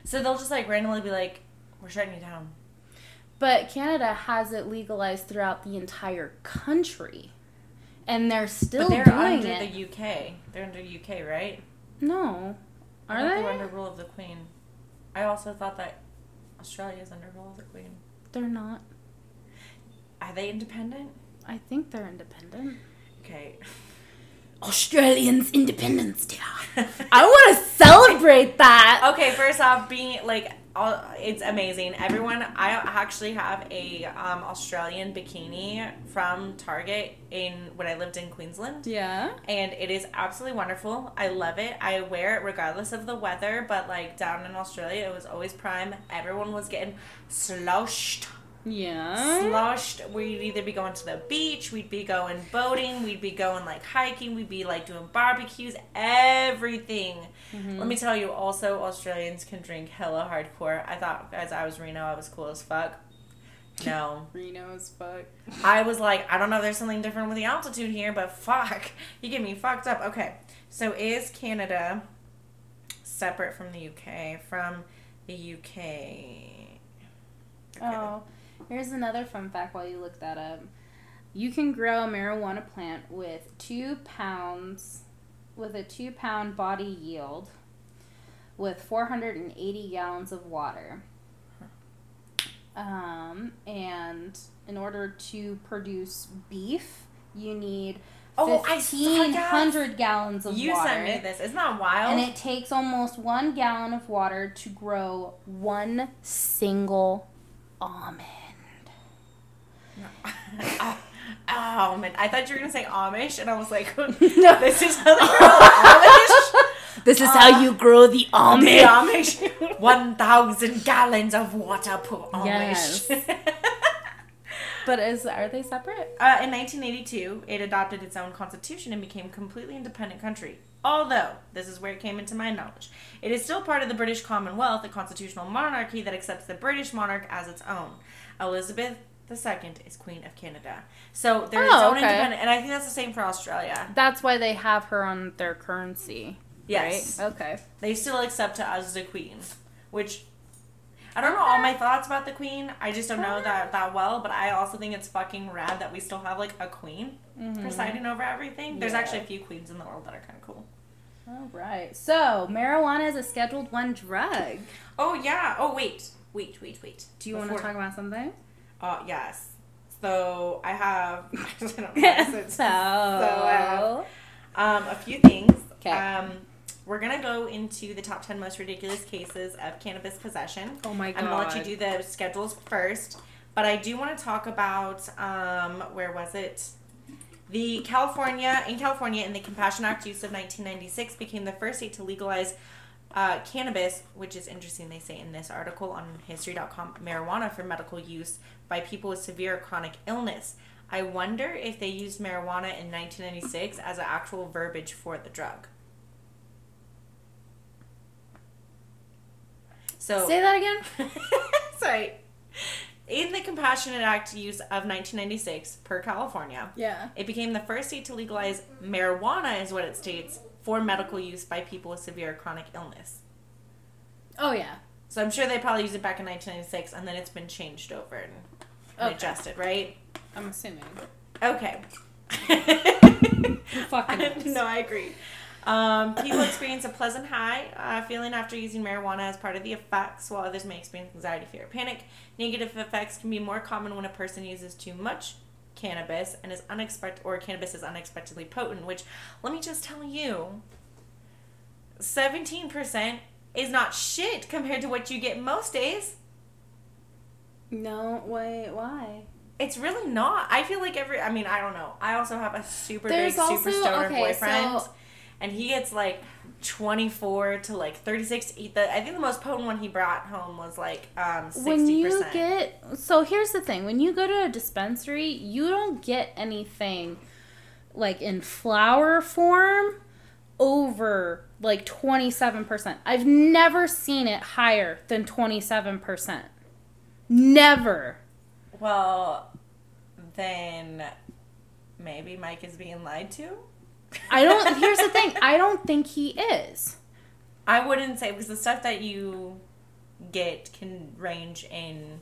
So they'll just like randomly be like, "We're shutting you down." But Canada has it legalized throughout the entire country. And they're still but they're doing under it. the UK. They're under UK, right? no. Are they? were under rule of the Queen. I also thought that Australia is under rule of the Queen. They're not. Are they independent? I think they're independent. Okay. Australians Independence Day. I want to celebrate that. Okay, first off, being like, all, it's amazing. Everyone, I actually have a um, Australian bikini from Target in when I lived in Queensland. Yeah. and it is absolutely wonderful. I love it. I wear it regardless of the weather, but like down in Australia, it was always prime. Everyone was getting sloshed. Yeah. Sloshed. We'd either be going to the beach, we'd be going boating, we'd be going like hiking, we'd be like doing barbecues, everything. Mm-hmm. Let me tell you, also, Australians can drink hella hardcore. I thought as I was Reno, I was cool as fuck. No. Reno as fuck. I was like, I don't know if there's something different with the altitude here, but fuck. You get me fucked up. Okay. So is Canada separate from the UK? From the UK. Okay. Oh, here's another fun fact while you look that up. You can grow a marijuana plant with two pounds, with a two pound body yield, with 480 gallons of water. Um, and in order to produce beef, you need Oh, I saw that. 1,500 gallons of You water. sent me this. Isn't that wild? And it takes almost one gallon of water to grow one single almond. Oh, oh, man. I thought you were going to say Amish, and I was like, No. this is how they grow Amish? This is how you grow the The. Amish. 1,000 gallons of water per Amish. Yes. But is are they separate? Uh, in 1982, it adopted its own constitution and became a completely independent country. Although, this is where it came into my knowledge, it is still part of the British Commonwealth, a constitutional monarchy that accepts the British monarch as its own. Elizabeth II is Queen of Canada. So they're its Oh, own okay. independent, and I think that's the same for Australia. That's why they have her on their currency. Yes. Right? Okay. They still accept her as the Queen, which. I don't know all my thoughts about the Queen. I just don't know that that well, but I also think it's fucking rad that we still have like a queen mm-hmm. presiding over everything. There's Yeah. actually a few queens in the world that are kind of cool. All right. So marijuana is a Scheduled One drug. Oh yeah. Oh wait, wait, wait, wait. Do you want to talk about something? Uh yes. So I have. I don't know. so, So I have, um, a few things. 'Kay. Um, we're gonna go into the top ten most ridiculous cases of cannabis possession. oh my god. I'm gonna let you do the schedules first, but I do want to talk about um, where was it? The California in California, in the Compassion Act use of 1996 became the first state to legalize uh, cannabis, which is interesting. They say in this article on History.com, marijuana for medical use by people with severe chronic illness. I wonder if they used marijuana in 1996 as an actual verbiage for the drug. So Say that again. Sorry. In the Compassionate Act use of 1996 per California, Yeah. it became the first state to legalize marijuana, is what it states, for medical use by people with severe chronic illness. Oh yeah. So I'm sure they probably used it back in 1996 and then it's been changed over and, and Okay. adjusted, right? I'm assuming. Okay. Fucking knows? no, I agree. Um, people experience a pleasant high uh, feeling after using marijuana as part of the effects, while others may experience anxiety, fear, panic. Negative effects can be more common when a person uses too much cannabis and is unexpected, or cannabis is unexpectedly potent. Which, let me just tell you, seventeen percent is not shit compared to what you get most days. No, wait, why? It's really not. I feel like every. I mean, I don't know. I also have a super There's big, super stoner okay, boyfriend, so- and he gets like twenty four to like thirty six. The I think the most potent one he brought home was like um When you get so here's the thing, when you go to a dispensary, you don't get anything like in flower form over like 27%. I've never seen it higher than 27%. Never. Well, then maybe Mike is being lied to. I don't here's the thing, I don't think he is. I wouldn't say because the stuff that you get can range in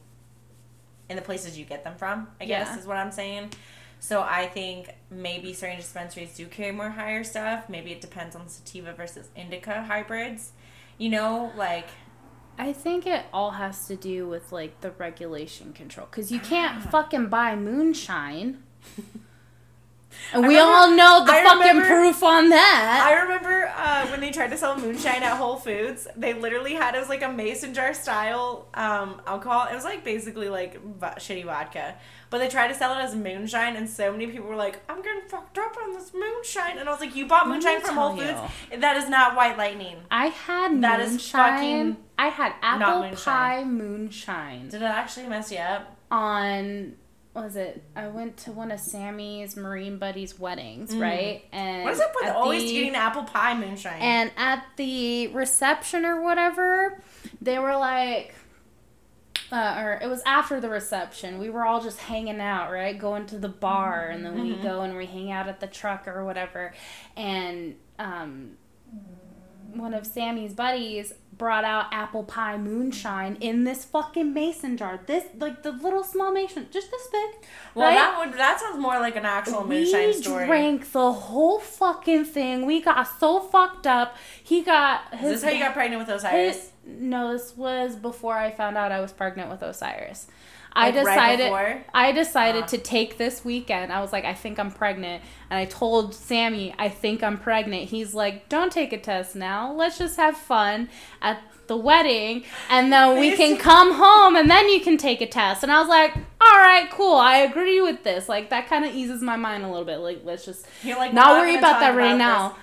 in the places you get them from. I guess Yeah. is what I'm saying. So I think maybe certain dispensaries do carry more higher stuff. Maybe it depends on sativa versus indica hybrids. You know, like I think it all has to do with like the regulation control because you can't ah. fucking buy moonshine. And I we remember- all know the I fucking remember- proof on that. I remember uh, when they tried to sell moonshine at Whole Foods. They literally had it was like a mason jar style um, alcohol. It was like basically like vo- shitty vodka, but they tried to sell it as moonshine, and so many people were like, "I'm getting fucked up on this moonshine," and I was like, "You bought moonshine from Whole Foods? That is not White Lightning." I had That is moonshine. fucking I had apple moonshine. pie moonshine Did it actually mess you up? on. Was it? I went to one of Sammy's Marine buddies' weddings, right? And Mm. What is up with always the- getting apple pie moonshine? And at the reception or whatever, they were like, uh, or it was after the reception. We were all just hanging out, right? Going to the bar, and then we go and we hang out at the truck or whatever. And um, one of Sammy's buddies brought out apple pie moonshine in this fucking mason jar. This, like the little small mason, just this big. well, right? that would that sounds more like an actual moonshine story. we drank the whole fucking thing. We got so fucked up. He got is his. this how you got pregnant with Osiris? his- no, this was before I found out I was pregnant with Osiris. I Like, decided. before? I decided Ah. to take this weekend. I was like, I think I'm pregnant, and I told Sammy, I think I'm pregnant. He's like, Don't take a test now. Let's just have fun at the wedding, and then we can come home, and then you can take a test. And I was like, All right, cool. I agree with this. Like that kind of eases my mind a little bit. Like let's just You're like not "We're worry about that right about now. this."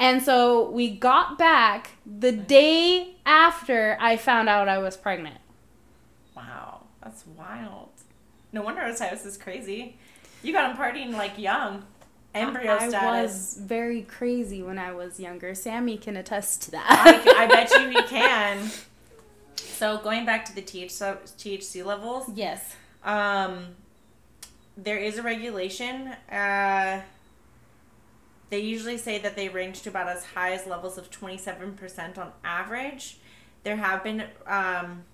And so we got back the day after I found out I was pregnant. Wow, that's wild. No wonder Osiris is crazy. You got him partying like young, embryo I status. was very crazy when I was younger. Sammy can attest to that. I, I bet you he can. So going back to the THC, THC levels, yes. um, there is a regulation. Uh, they usually say that they range to about as high as levels of 27% on average. There have been um,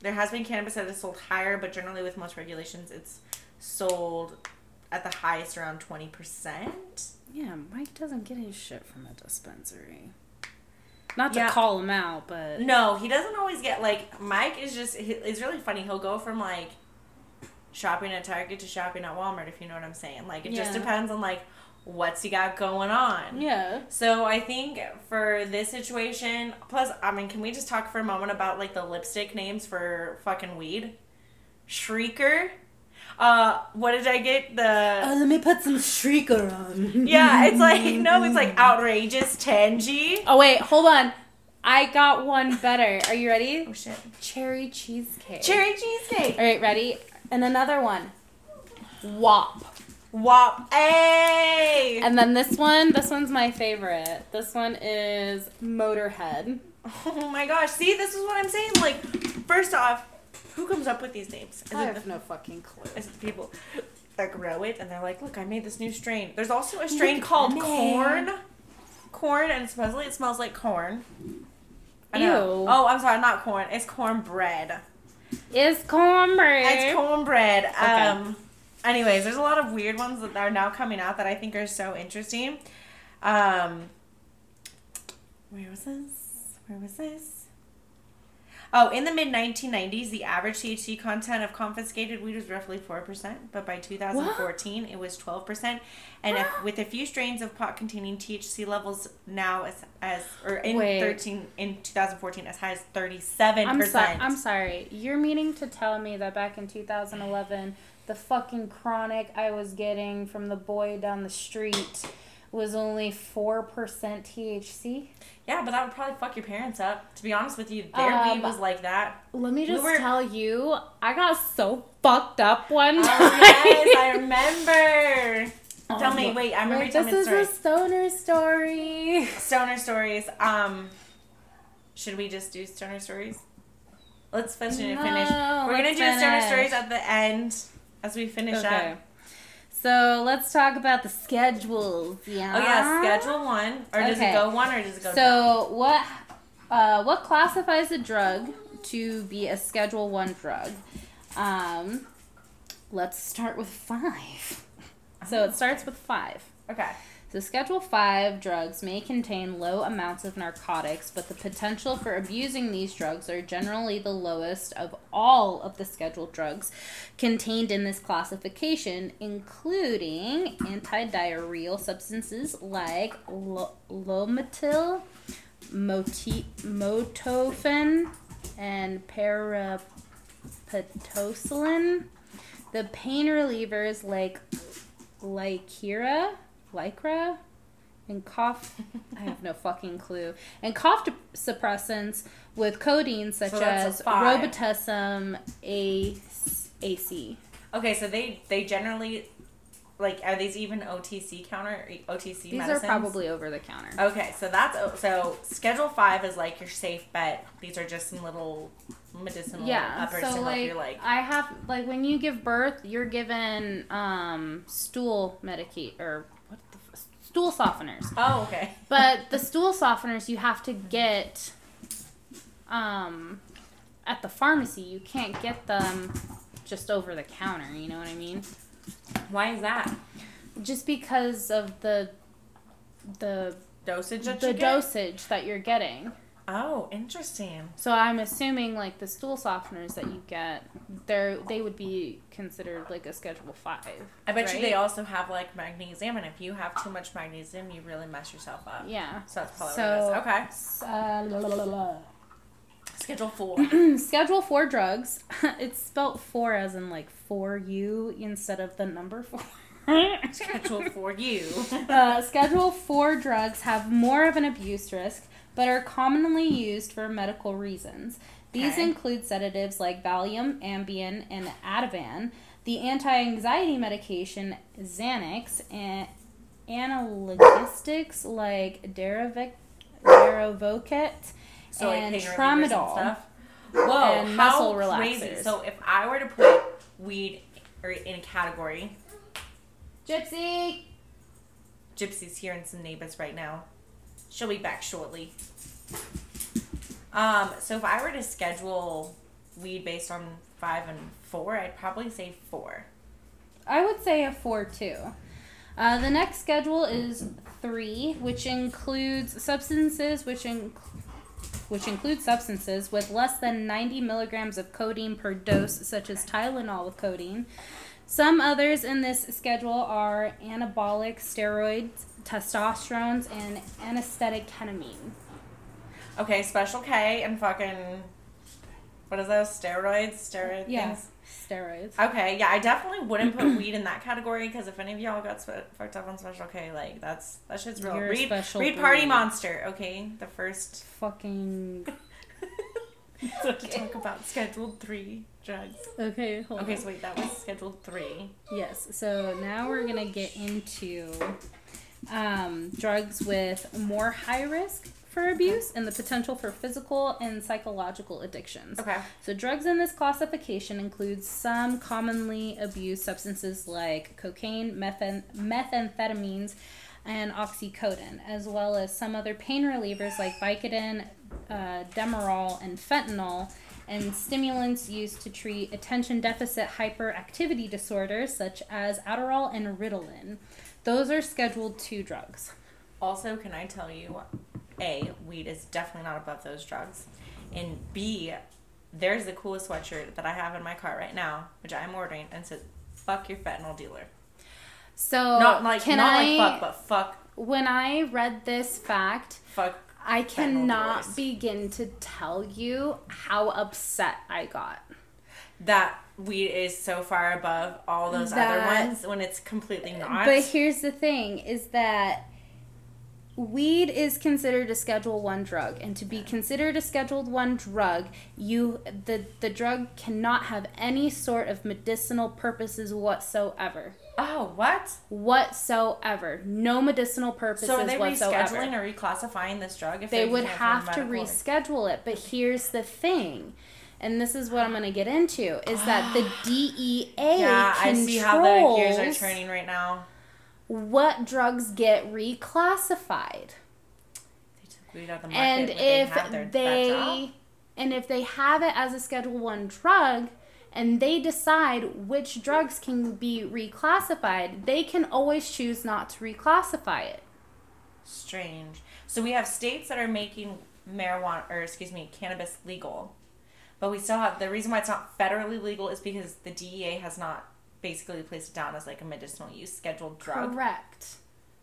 there has been cannabis that is sold higher, but generally with most regulations, it's sold at the highest around 20%. Yeah, Mike doesn't get his shit from a dispensary. Not to Yeah. call him out, but No, he doesn't always get like Mike is just he- it's really funny. He'll go from like shopping at Target to shopping at Walmart if you know what I'm saying. Like it just depends on like what's he got going on. yeah. So I think for this situation, plus I mean, can we just talk for a moment about like the lipstick names for fucking weed? Shrieker. Uh, what did I get? The Oh, let me put some shrieker on. yeah, it's like no, it's like outrageous tangy. Oh wait, hold on. I got one better. Are you ready? Oh shit! Cherry cheesecake. Cherry cheesecake. All right, ready? And another one. Wop. Wop. Hey. And then this one, this one's my favorite. This one is Motorhead. Oh my gosh! See, this is what I'm saying. Like, first off, who comes up with these names? Is I have the, no fucking clue. is it the people that grow it and they're like, "Look, I made this new strain." There's also a strain Look, called corn. Corn, and supposedly it smells like corn. I know. Ew. Oh, I'm sorry, not corn. It's cornbread. It's cornbread. It's cornbread. Okay. Um. Anyways, there's a lot of weird ones that are now coming out that I think are so interesting. Um. Where was this? Where was this? Oh, in the mid 1990s, the average THC content of confiscated weed was roughly 4%, but by 2014, it was 12%. And if, with a few strains of pot containing THC levels now as, as or in Wait. 13 in 2014 as high as 37%. I'm sorry. I'm sorry. You're meaning to tell me that back in 2011, the fucking chronic I was getting from the boy down the street was only four percent THC. Yeah, but that would probably fuck your parents up. To be honest with you, their Um, weed was like that. Let me just were- tell you, I got so fucked up one time. yes, I remember. Tell Oh, me, wait, I remember Wait, telling this is a stoner story. Stoner stories. Um, should we just do stoner stories? Let's finish and finish. We're gonna do stoner stories at the end as we finish Okay. up. So let's talk about the schedules. Yeah. Oh yeah, schedule one, or does Okay. it go one, or does it go? down? So what uh, what classifies a drug to be a Schedule One drug? Um, let's start with five. So it starts with five. okay. The Schedule 5 drugs may contain low amounts of narcotics, but the potential for abusing these drugs are generally the lowest of all of the scheduled drugs contained in this classification, including antidiarrheal substances like lo- Lomotil, moti- Motofen, and Parapetocillin. The pain relievers like Lycera, Lycra, and cough. I have no fucking clue. And cough suppressants with codeine such So as. Robitussin A- AC. Okay, so they they generally like are these even OTC counter OTC These medicines? are probably over the counter. Okay, so that's so Schedule Five is like your safe bet. These are just some little medicinal yeah, uppers so to help like, like. I have like when you give birth, you're given um stool medicate or what the f- stool softeners. Oh, okay. But the stool softeners you have to get um at the pharmacy. You can't get them just over the counter, you know what I mean? Why is that? Just because of the the Dosage that the you get? dosage that you're getting. Oh, interesting. So I'm assuming like the stool softeners that you get, they're they would be considered like a Schedule Five. I bet you they also have like magnesium, and if you have too much magnesium, you really mess yourself up. Yeah. So that's probably So what it is. Okay. uh, la, la, la. Schedule four. Schedule four drugs. it's spelt four as in like for you instead of the number four. Schedule for you. uh, schedule four drugs have more of an abuse risk, but are commonly used for medical reasons. These Okay. include sedatives like Valium, Ambien, and Ativan, the anti-anxiety medication Xanax, and analgesics like Derivic, Derovocet, So and and Tramadol. stuff. Whoa, and how muscle crazy! relaxers. So if I were to put weed in a category, Gypsy. Gypsy's here and some neighbors right now. She'll be back shortly. Um, so if I were to schedule weed based on five and four, I'd probably say four. I would say a four too. Uh, the next schedule is three, which includes substances which in, which include substances with less than 90 milligrams of codeine per dose, such as Tylenol with codeine. Some others in this schedule are anabolic steroids, testosterone, and anesthetic ketamine. Okay, Special K and fucking what is those steroids? Steroid Yeah, things. steroids. Okay, yeah, I definitely wouldn't put weed in that category because if any of y'all got sp- fucked up on Special K, like that's that shit's real. You're read, special read Party. Monster. Okay, the first. Fucking. so to talk about Scheduled Three drugs. Okay, hold Okay, on. so wait, that was Scheduled Three. Yes. So now we're gonna get into um, drugs with more high risk for abuse and the potential for physical and psychological addictions. Okay. So drugs in this classification include some commonly abused substances like cocaine, methan- methamphetamines, and oxycodone, as well as some other pain relievers like Vicodin, uh, Demerol, and fentanyl, and stimulants used to treat attention deficit hyperactivity disorders such as Adderall and Ritalin. Those are Scheduled 2 drugs. Also, can I tell you, A, weed is definitely not above those drugs. And B, there's the coolest sweatshirt that I have in my car right now, which I'm ordering, and says, fuck your fentanyl dealer. So, Not like, not I, like fuck, but fuck, when I read this fact, fuck. I cannot begin to tell you how upset I got. That weed is so far above all those That- other ones when it's completely not. But here's the thing is that weed is considered a schedule 1 drug and to be considered a scheduled 1 drug, you the the drug cannot have any sort of medicinal purposes whatsoever. oh, what? Whatsoever. No medicinal purposes So are they whatsoever. rescheduling or reclassifying this drug? If they they're would using it for have to reschedule it. But here's the thing, and this is what I'm going to get into, is that the DEA Yeah, I controls see how the gears are turning right now. what drugs get reclassified. They took weed out of the market. And they if their- they and if they have it as a Schedule One drug, and they decide which drugs can be reclassified, they can always choose not to reclassify it. Strange. So we have states that are making marijuana, or excuse me, cannabis legal, but we still have the reason why it's not federally legal is because the DEA has not basically placed it down as like a medicinal use scheduled drug. Correct.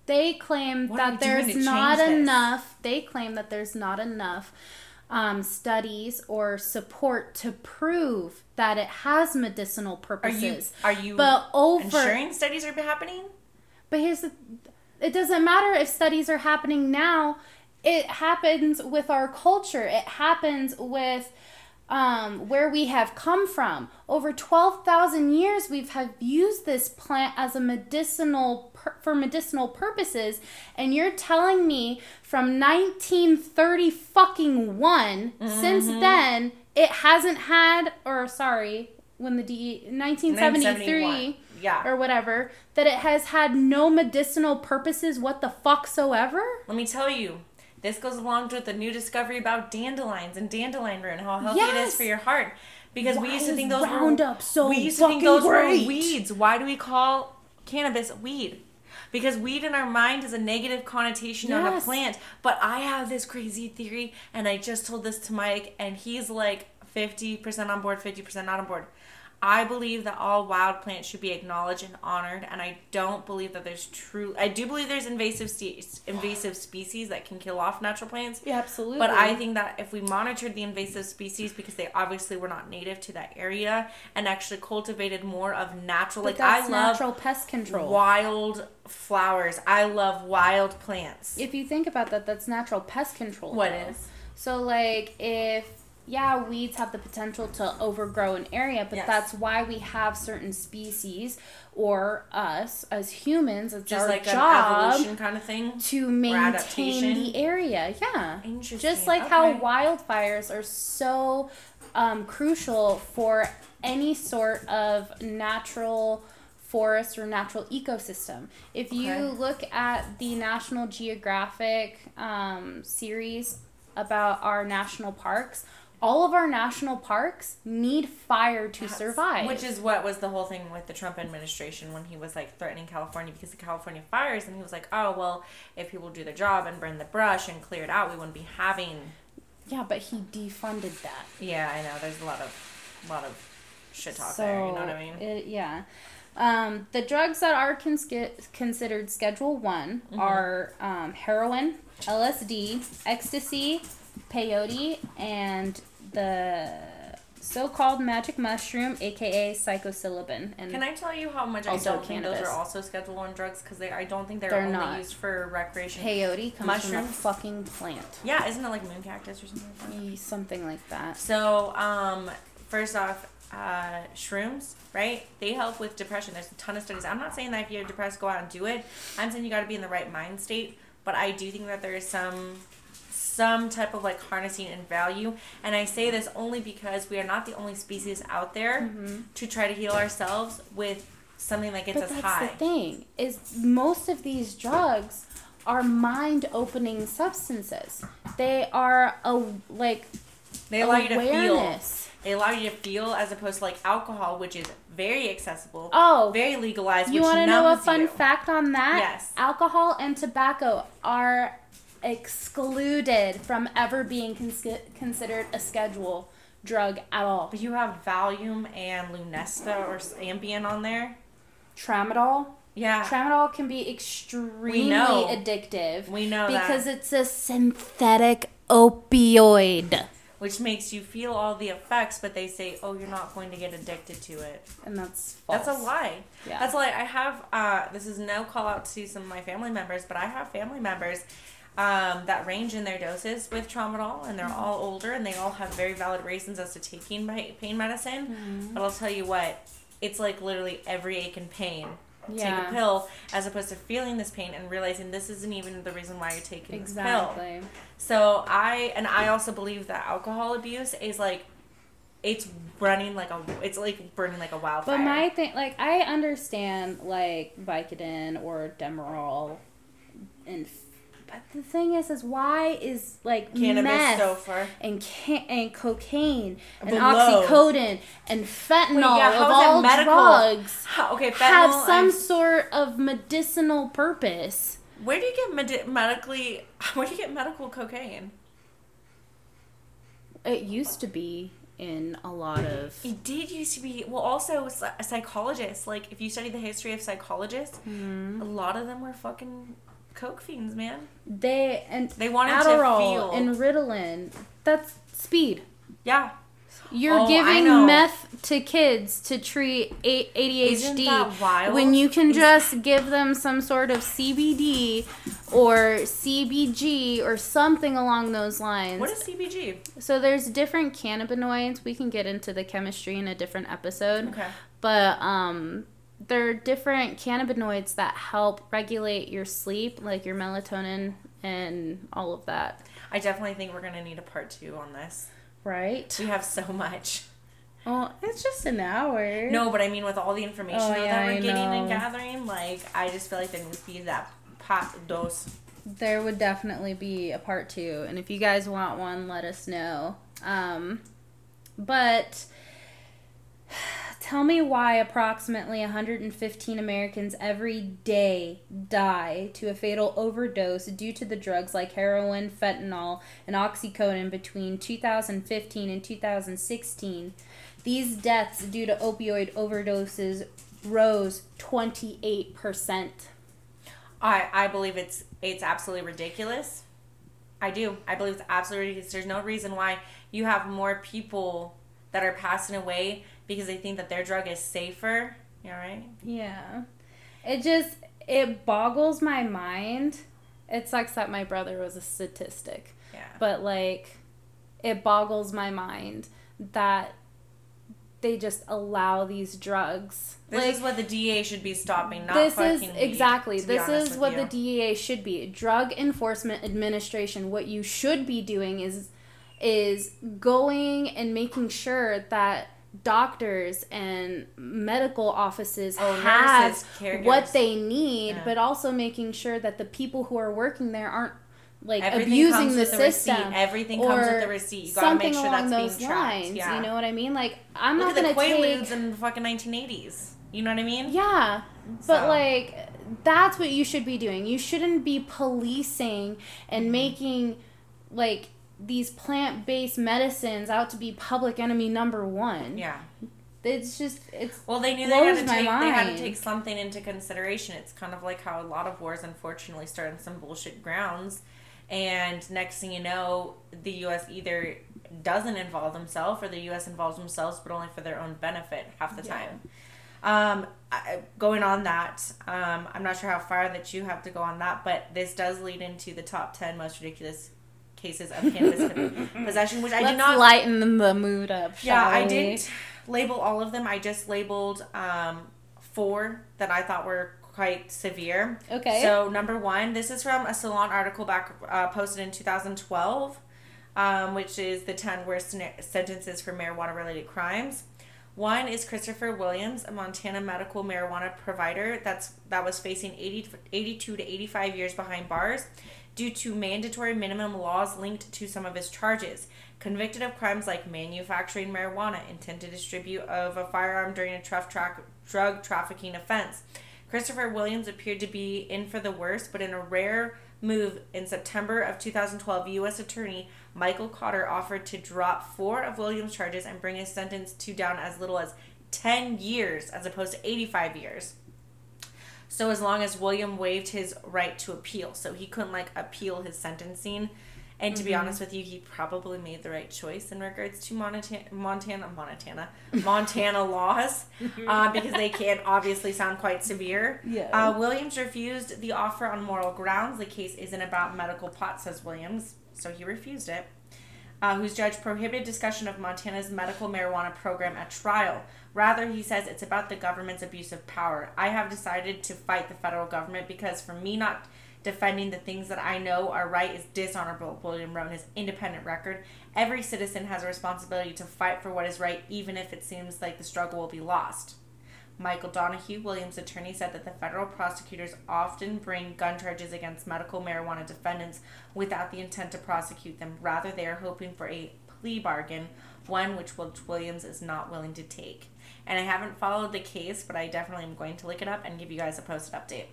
They claim What that there's not change this? enough. They claim that there's not enough um, studies or support to prove that it has medicinal purposes. Are you are you but over, ensuring studies are happening? but here's the, it doesn't matter if studies are happening now. It happens with our culture. It happens with um, where we have come from. Over 12,000 years, we've have used this plant as a medicinal for medicinal purposes, and you're telling me from 1930 fucking one since then it hasn't had or sorry when the D 1973 Yeah. or whatever that it has had no medicinal purposes what the fuck so ever Let me tell you, this goes along with the new discovery about dandelions and dandelion root and how healthy it is for your heart. Because we Why used to think those Roundup were so we used to think those great? were weeds. Why do we call cannabis weed? Because weed in our mind is a negative connotation on a Yes. plant. But I have this crazy theory, and I just told this to Mike, and he's like fifty percent on board, fifty percent not on board. I believe that all wild plants should be acknowledged and honored, and I don't believe that there's true. I do believe there's invasive ste- invasive species that can kill off natural plants. yeah absolutely But I think that if we monitored the invasive species because they obviously were not native to that area and actually cultivated more of natural, But like I love natural pest control wild flowers. I love wild plants. if you think about that that's natural pest control What though. is? so like if yeah weeds have the potential to overgrow an area but Yes. that's why we have certain species or us as humans it's Just our like an job evolution kind of thing. to maintain the area. Yeah. Interesting. Just like how wildfires are so um, crucial for any sort of natural forest or natural ecosystem. If you Okay. look at the National Geographic um, series about our national parks, all of our national parks need fire to That's- survive. Which is what was the whole thing with the Trump administration when he was like threatening California because of California fires, and he was like, "Oh well, if people do their job and burn the brush and clear it out, we wouldn't be having." yeah, but he defunded that. Yeah, I know. There's a lot of, lot of shit talk there. You know what I mean? It, yeah. Um, the drugs that are cons- considered Schedule One Mm-hmm. are um, heroin, LSD, ecstasy, peyote, and the so-called magic mushroom, aka psilocybin. And Can I tell you how much I don't think those are also Schedule One drugs because they I don't think they're, They're only not. used for recreation. peyote comes from a fucking plant, Yeah, isn't it like moon cactus or something like that? Something like that. So, um, first off, uh, shrooms, right? They help with depression. There's a ton of studies. I'm not saying that if you're depressed, go out and do it. I'm saying you got to be in the right mind state. But I do think that there is some some type of like harnessing and value. And I say this only because we are not the only species out there to try to heal ourselves with something that gets But us that's high. the thing is most of these drugs are mind-opening substances. They are a like They allow you to feel. They allow you to feel as opposed to like alcohol, which is very accessible, Oh, very legalized. you want to know a fun you. fact on that? Yes. Alcohol and tobacco are excluded from ever being cons- considered a schedule drug at all. But you have Valium and Lunesta or Ambien on there. Tramadol. Yeah, Tramadol can be extremely know. addictive we know because that, it's a synthetic opioid. Which makes you feel all the effects. But they say, oh, you're not going to get addicted to it. And that's false. That's a lie. Yeah. That's a lie. I have. Uh, this is no call out to some of my family members, but I have family members. Um, that range in their doses with tramadol, and they're Mm-hmm. all older, and they all have very valid reasons as to taking pain medicine. Mm-hmm. But I'll tell you what, it's like literally every ache and pain. Take a pill as opposed to feeling this pain and realizing this isn't even the reason why you're taking this pill. Exactly. So I and I also believe that alcohol abuse is like it's running like a it's like burning like a wildfire. But my thing, like, I understand, like, Vicodin or Demerol and But the thing is, is why is like Cannabis meth so far. and can- and cocaine and Below. oxycodone and fentanyl Wait, yeah, of all medical? drugs How- okay, have some sort of medicinal purpose. Where do you get medi- medically? Where do you get medical cocaine? It used to be in a lot of It did used to be. Well, also psy- psychologists. Like, if you study the history of psychologists, Mm-hmm. a lot of them were fucking coke fiends, man. they and They wanted Adderall to feel. and Ritalin. That's speed. yeah. You're Oh, giving meth to kids to treat ADHD Isn't that wild? when you can just give them some sort of CBD or CBG or something along those lines. What is CBG? so there's different cannabinoids. We can get into the chemistry in a different episode. Okay. But um there are different cannabinoids that help regulate your sleep, like your melatonin and all of that. I definitely think we're gonna need a part two on this. Right? We have so much. Oh, it's just an hour. No, but I mean, with all the information Oh, yeah, that we're I getting and gathering, like, I just feel like there needs to be that pot dose. There would definitely be a part two, and if you guys want one, let us know. Um, but tell me why approximately 115 Americans every day die to a fatal overdose due to the drugs like heroin, fentanyl, and oxycodone between 2015 and 2016. These deaths due to opioid overdoses rose 28%. I I believe it's it's absolutely ridiculous. I do. I believe it's absolutely ridiculous. There's no reason why you have more people that are passing away because they think that their drug is safer. You right? Yeah. It just it boggles my mind. It sucks that my brother was a statistic. Yeah. But like it boggles my mind that they just allow these drugs. This like is what the DA should be stopping, not this is exactly this is what you. the DEA should be. Drug Enforcement Administration. What you should be doing is is going and making sure that doctors and medical offices Oh, have nurses, what they need, Yeah. but also making sure that the people who are working there aren't like Everything abusing the system. receipt. Everything comes with or a receipt. You gotta something make sure along that's those being tracked. lines. Yeah. You know what I mean? Like I'm Look not at the gonna Quaaludes take in the fucking 1980s. You know what I mean? yeah, but So- like that's what you should be doing. You shouldn't be policing and Mm-hmm. making like these plant-based medicines out to be public enemy number one. Yeah. It's just it's Well, they knew they had to take they had to take something into consideration. It's kind of like how a lot of wars unfortunately start on some bullshit grounds, and next thing you know, the U.S. either doesn't involve themselves or the U.S. involves themselves, but only for their own benefit half the Yeah. time. Um, I, going on that, um, I'm not sure how far that you have to go on that, but this does lead into the top ten most ridiculous cases of cannabis possession, which I let's did not lighten the mood up. yeah, shall I we? didn't label all of them. I just labeled um, four that I thought were quite severe. Okay. So number one, this is from a Salon article back uh, posted in 2012, um, which is the 10 worst sen- sentences for marijuana-related crimes. One is Christopher Williams, a Montana medical marijuana provider that's that was facing 80, 82 to 85 years behind bars due to mandatory minimum laws linked to some of his charges. Convicted of crimes like manufacturing marijuana, intent to distribute of a firearm during a drug trafficking offense. Christopher Williams appeared to be in for the worst, but in a rare move in September of 2012, U.S. Attorney Michael Cotter offered to drop four of Williams' charges and bring his sentence to down as little as 10 years as opposed to 85 years. So as long as William waived his right to appeal, so he couldn't like appeal his sentencing. And to be honest with you, he probably made the right choice in regards to Montana, Montana, Montana, Montana laws, uh, because they can obviously sound quite severe. Yeah. Uh, Williams refused the offer on moral grounds. The case isn't about medical pot, says Williams, so he refused it. Uh, whose judge prohibited discussion of Montana's medical marijuana program at trial. Rather, he says it's about the government's abuse of power. I have decided to fight the federal government because for me not defending the things that I know are right is dishonorable, William wrote in his independent record. Every citizen has a responsibility to fight for what is right, even if it seems like the struggle will be lost. Michael Donahue, Williams' attorney, said that the federal prosecutors often bring gun charges against medical marijuana defendants without the intent to prosecute them. Rather, they are hoping for a plea bargain, one which Williams is not willing to take. And I haven't followed the case, but I definitely am going to look it up and give you guys a posted update.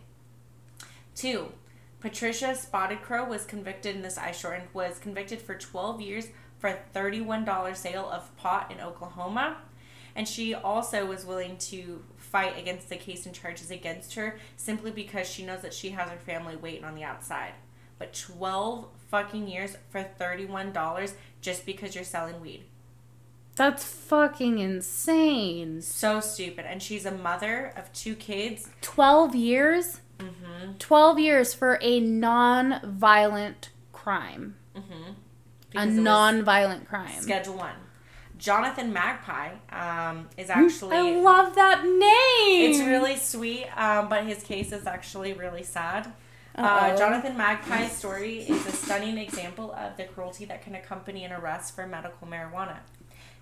Two, Patricia Spotted Crow was convicted in this I shortened was convicted for 12 years for a $31 sale of pot in Oklahoma. And she also was willing to fight against the case and charges against her simply because she knows that she has her family waiting on the outside. But 12 fucking years for $31 just because you're selling weed. That's fucking insane. So stupid. And she's a mother of two kids. 12 years? Mm-hmm. 12 years for a non violent crime. Mm-hmm. A non violent crime. Schedule 1. Jonathan Magpie um, is actually. I love that name. It's really sweet, um, but his case is actually really sad. Uh, Jonathan Magpie's story is a stunning example of the cruelty that can accompany an arrest for medical marijuana.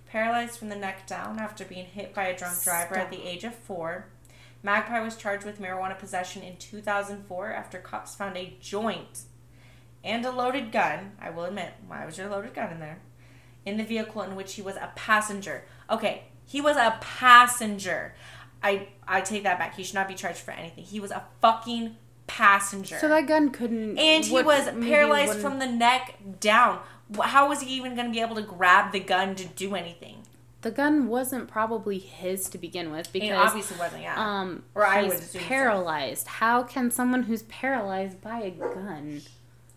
Paralyzed from the neck down after being hit by a drunk driver Stop. at the age of four, Magpie was charged with marijuana possession in 2004 after cops found a joint and a loaded gun. I will admit, why was your loaded gun in there? In the vehicle in which he was a passenger. Okay, he was a passenger. I I take that back. He should not be charged for anything. He was a fucking passenger. So that gun couldn't. And he what, was paralyzed from the neck down. How was he even going to be able to grab the gun to do anything? The gun wasn't probably his to begin with because it obviously wasn't. Yeah. Um, or I would paralyzed. So. How can someone who's paralyzed buy a gun?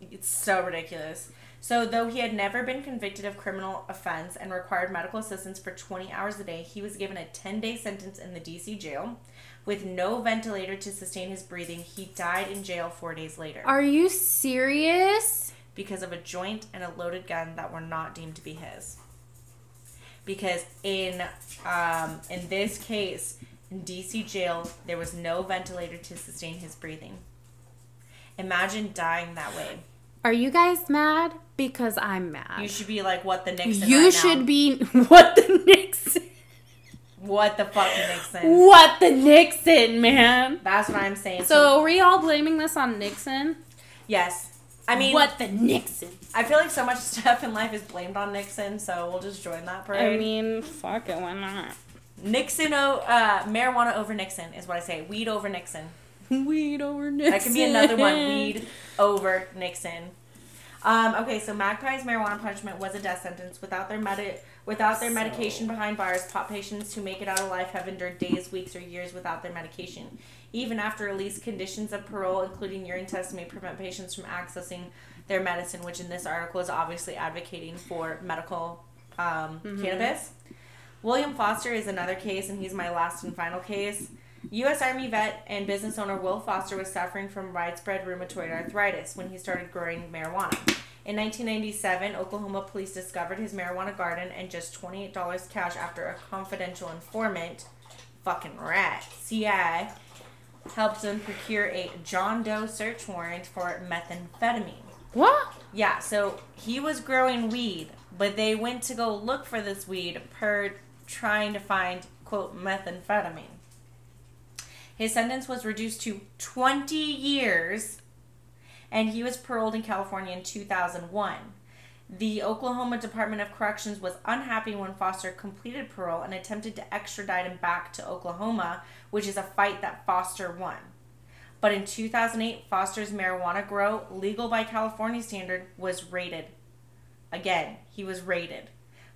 It's so ridiculous. So, though he had never been convicted of criminal offense and required medical assistance for 20 hours a day, he was given a 10 day sentence in the DC jail. With no ventilator to sustain his breathing, he died in jail four days later. Are you serious? Because of a joint and a loaded gun that were not deemed to be his. Because in um, in this case, in DC jail, there was no ventilator to sustain his breathing. Imagine dying that way. Are you guys mad? Because I'm mad. You should be like, what the Nixon? You right should now. be what the Nixon. What the fuck Nixon? What the Nixon, man? That's what I'm saying. So, so are we all blaming this on Nixon? Yes. I mean, what the Nixon? I feel like so much stuff in life is blamed on Nixon, so we'll just join that parade. I mean, fuck it, why not? Nixon, uh, marijuana over Nixon is what I say. Weed over Nixon. Weed over Nixon. That can be another one. Weed over Nixon. Um, okay, so Magpie's marijuana punishment was a death sentence. Without their medi- without their so... medication behind bars, pot patients who make it out alive have endured days, weeks, or years without their medication. Even after release, conditions of parole, including urine tests, may prevent patients from accessing their medicine, which in this article is obviously advocating for medical um, mm-hmm. cannabis. William Foster is another case, and he's my last and final case. U.S. Army vet and business owner Will Foster was suffering from widespread rheumatoid arthritis when he started growing marijuana. In 1997, Oklahoma police discovered his marijuana garden and just $28 cash after a confidential informant, fucking rat, CI, helped them procure a John Doe search warrant for methamphetamine. What? Yeah, so he was growing weed, but they went to go look for this weed per trying to find, quote, methamphetamine. His sentence was reduced to 20 years, and he was paroled in California in 2001. The Oklahoma Department of Corrections was unhappy when Foster completed parole and attempted to extradite him back to Oklahoma, which is a fight that Foster won. But in 2008, Foster's marijuana grow, legal by California standard, was raided. Again, he was raided.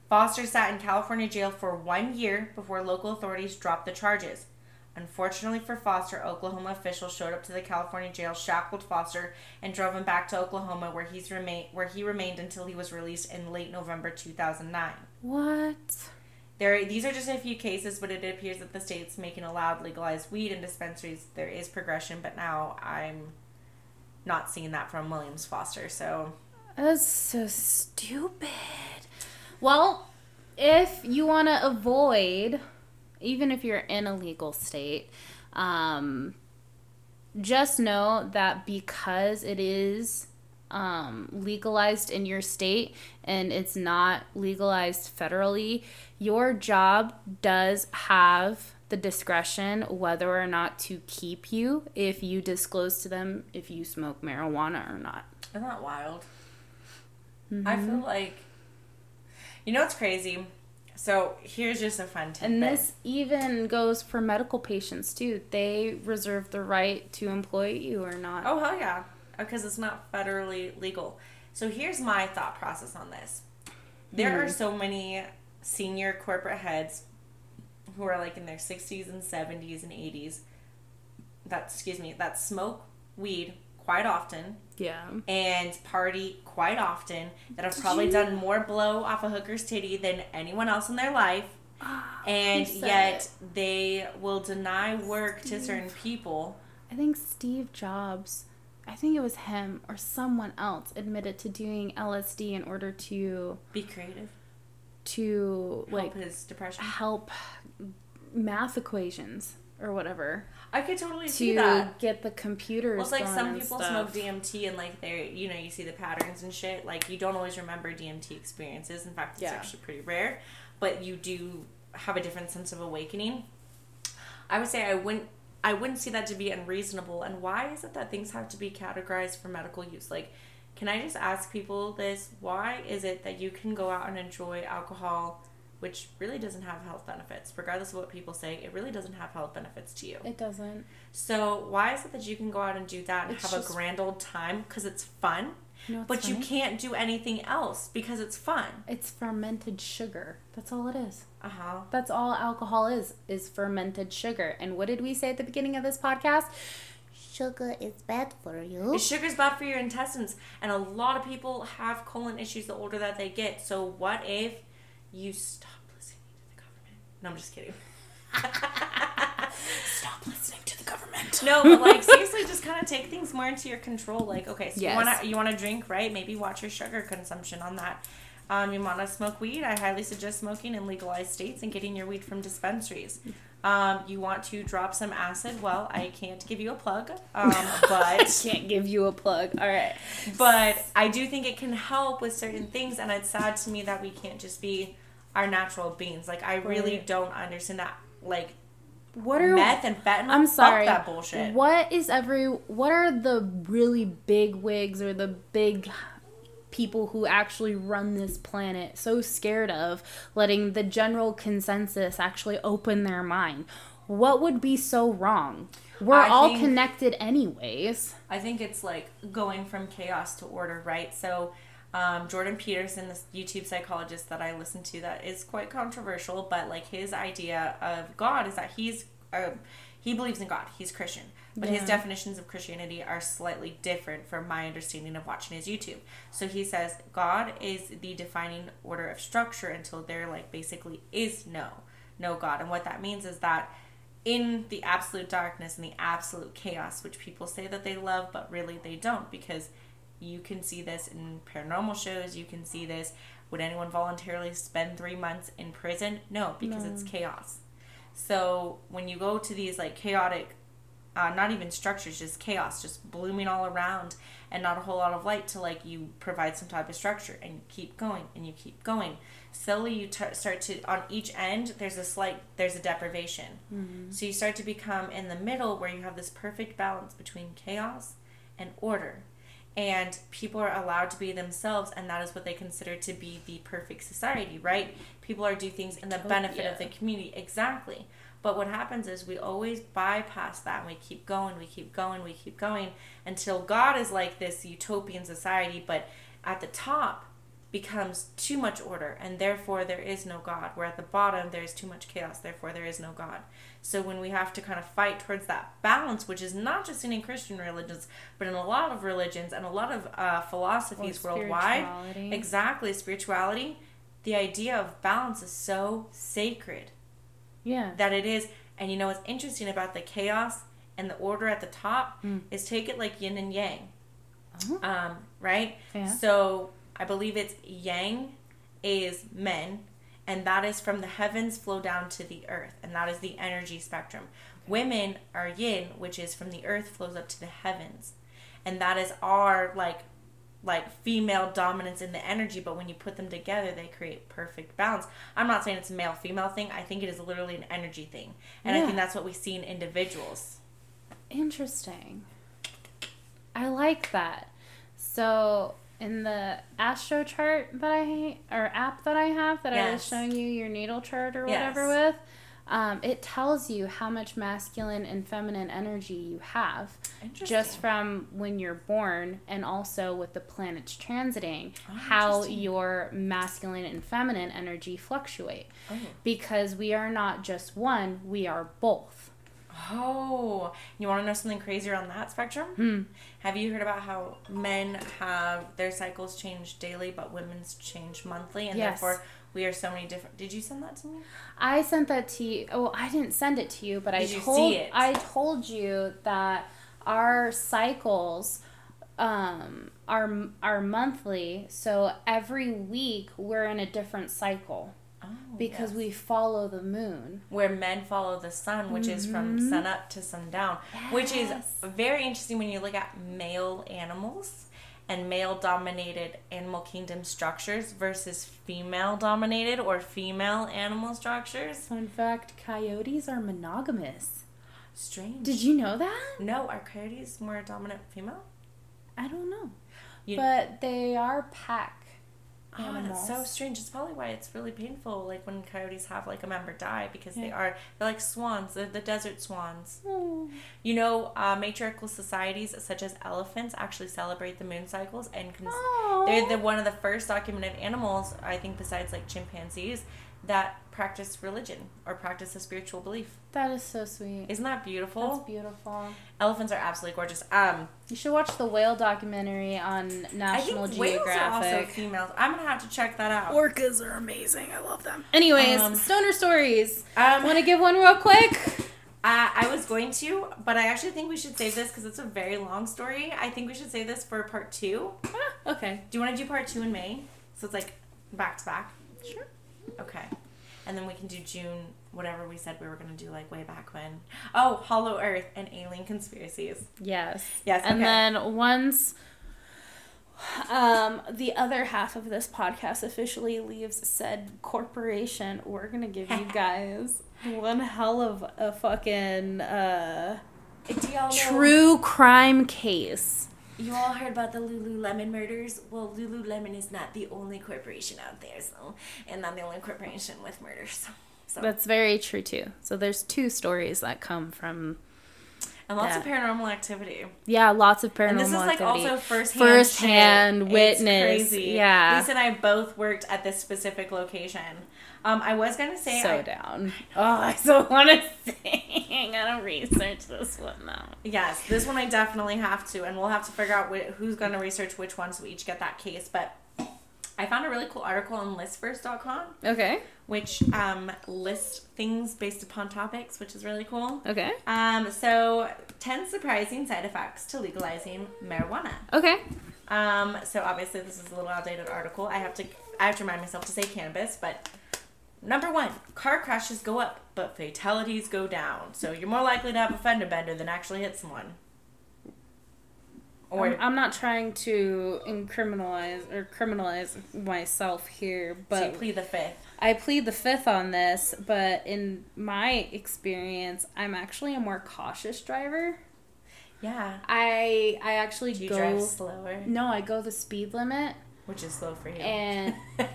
Foster sat in California jail for one year before local authorities dropped the charges. Unfortunately for Foster, Oklahoma officials showed up to the California jail, shackled Foster, and drove him back to Oklahoma, where he's remain where he remained until he was released in late November 2009. What? There, these are just a few cases, but it appears that the state's making allowed legalized weed in dispensaries. There is progression, but now I'm not seeing that from Williams Foster. So that's so stupid. Well, if you want to avoid even if you're in a legal state, um, just know that because it is um, legalized in your state and it's not legalized federally, your job does have the discretion whether or not to keep you if you disclose to them if you smoke marijuana or not. Isn't that wild? Mm-hmm. I feel like, you know, what's crazy. So here's just a fun tip. And this even goes for medical patients too. They reserve the right to employ you or not. Oh hell yeah, because it's not federally legal. So here's my thought process on this. There mm. are so many senior corporate heads who are like in their 60s and 70s and 80s that excuse me that smoke weed quite often. Yeah. And party quite often that have probably done more blow off a hooker's titty than anyone else in their life. Ah, and yet it. they will deny work Steve. to certain people. I think Steve Jobs, I think it was him or someone else admitted to doing LSD in order to be creative. To help like his depression. Help math equations or whatever. I could totally see that. get the computers. Well, it's like some people stuff. smoke DMT and like they, you know, you see the patterns and shit. Like you don't always remember DMT experiences. In fact, it's yeah. actually pretty rare, but you do have a different sense of awakening. I would say I wouldn't. I wouldn't see that to be unreasonable. And why is it that things have to be categorized for medical use? Like, can I just ask people this? Why is it that you can go out and enjoy alcohol? Which really doesn't have health benefits. Regardless of what people say, it really doesn't have health benefits to you. It doesn't. So why is it that you can go out and do that and it's have just, a grand old time because it's fun? Know but funny? you can't do anything else because it's fun. It's fermented sugar. That's all it is. Uh huh. That's all alcohol is is fermented sugar. And what did we say at the beginning of this podcast? Sugar is bad for you. Sugar's bad for your intestines, and a lot of people have colon issues the older that they get. So what if you stop listening to the government. No, I'm just kidding. stop listening to the government. No, but like seriously, just kind of take things more into your control. Like, okay, so yes. you wanna you wanna drink, right? Maybe watch your sugar consumption on that. Um, you wanna smoke weed? I highly suggest smoking in legalized states and getting your weed from dispensaries. Um, you want to drop some acid? Well, I can't give you a plug, um, but can't give you a plug. All right, but I do think it can help with certain things, and it's sad to me that we can't just be are natural beings. Like I really right. don't understand that. Like what are meth and fentanyl? I'm sorry, that bullshit. What is every? What are the really big wigs or the big people who actually run this planet so scared of letting the general consensus actually open their mind? What would be so wrong? We're I all think, connected anyways. I think it's like going from chaos to order, right? So um, Jordan Peterson, this YouTube psychologist that I listen to, that is quite controversial, but like his idea of God is that he's uh, he believes in God. He's Christian, but yeah. his definitions of Christianity are slightly different from my understanding of watching his YouTube. So he says God is the defining order of structure until there like basically is no no God, and what that means is that in the absolute darkness and the absolute chaos, which people say that they love, but really they don't, because you can see this in paranormal shows. You can see this. Would anyone voluntarily spend three months in prison? No, because no. it's chaos. So when you go to these like chaotic, uh, not even structures, just chaos, just blooming all around, and not a whole lot of light to like you provide some type of structure, and you keep going and you keep going. Slowly, you t- start to on each end. There's a slight, there's a deprivation. Mm-hmm. So you start to become in the middle where you have this perfect balance between chaos and order and people are allowed to be themselves and that is what they consider to be the perfect society right? People are do things in the oh, benefit yeah. of the community exactly. But what happens is we always bypass that and we keep going we keep going we keep going until god is like this utopian society but at the top becomes too much order and therefore there is no god. Where at the bottom there is too much chaos therefore there is no god so when we have to kind of fight towards that balance, which is not just in Christian religions, but in a lot of religions and a lot of uh, philosophies worldwide, exactly spirituality, the idea of balance is so sacred. Yeah. That it is, and you know what's interesting about the chaos and the order at the top mm. is take it like yin and yang. Oh. Um, right? Yeah. So I believe it's yang is men and that is from the heavens flow down to the earth, and that is the energy spectrum. Women are yin, which is from the earth flows up to the heavens, and that is our like like female dominance in the energy, but when you put them together, they create perfect balance. I'm not saying it's a male female thing. I think it is literally an energy thing, and I think that's what we see in individuals. Interesting. I like that. So in the astro chart that I or app that I have that I was showing you your natal chart or Yes. whatever with, um, it tells you how much masculine and feminine energy you have just from when you're born and also with the planets transiting Oh, how your masculine and feminine energy fluctuate. Oh. because we are not just one we are both Oh, you want to know something crazier on that spectrum? Hmm. Have you heard about how men have their cycles change daily, but women's change monthly, and Yes. therefore we are so many different? Did you send that to me? I sent that to you. Oh, I didn't send it to you, but I you told? I told you that our cycles um are are monthly. So every week we're in a different cycle Oh, because yes. we follow the moon. where men follow the sun, which is from sun up to sundown, which is Mm-hmm. Very interesting when you look at male animals and male dominated animal kingdom structures versus female dominated or female animal structures. Fun fact: coyotes are monogamous. Strange. Did you know that? no, are coyotes more dominant female? I don't know, You- but they are pack animals. that's so strange. It's probably why it's really painful, like when coyotes have like a member die, because they are they're like swans, they're the desert swans. Oh. You know, uh, matriarchal societies such as elephants actually celebrate the moon cycles, and cons- they're the one of the first documented animals, I think, besides like chimpanzees, that practice religion or practice a spiritual belief. That is so sweet. Isn't that beautiful? That's beautiful? beautiful. Elephants are absolutely gorgeous. Um, You should watch the whale documentary on National I think National whales are also Geographic. females. I'm gonna have to check that out. Orcas are amazing. I love them. Anyways, Um, stoner stories. Um, Want to give one real quick? Uh, I was going to, but I actually think we should save this because it's a very long story. I think we should save this for part two. Okay. Do you want to do part two in May? So it's like back to back. Okay. And then we can do June, whatever we said we were going to do, like way back when. Oh, Hollow Earth and alien conspiracies. Yes. Yes, And okay. then once um the other half of this podcast officially leaves said corporation, we're gonna give you guys one hell of a fucking uh true crime case. You all heard about the Lululemon murders? Well, Lululemon is not the only corporation out there, so, and not the only corporation with murders. So, That's very true too. So there's two stories that come from and lots of paranormal activity. yeah, lots of paranormal And this is like activity. also firsthand, Firsthand witness, yeah. Lisa and I both worked at this specific location. Um, I was gonna say so I, down. Oh, I so want to sing. I don't research this one though. yes, this one I definitely have to, and we'll have to figure out wh- who's gonna research which one, so we each get that case. But I found a really cool article on listverse.com, Okay. which um, lists things based upon topics, which is really cool. Okay. Um, so ten surprising side effects to legalizing marijuana. Okay. Um, so obviously this is a little outdated article. I have to I have to remind myself to say cannabis, but number one, car crashes go up, but fatalities go down. So you're more likely to have a fender bender than actually hit someone. Or I'm, I'm not trying to incriminalize or criminalize myself here, so you but plead the fifth. I plead the fifth on this. But in my experience, I'm actually a more cautious driver. Yeah. I I actually Do you go. drive slower? No, I go the speed limit, Which is slow for you. and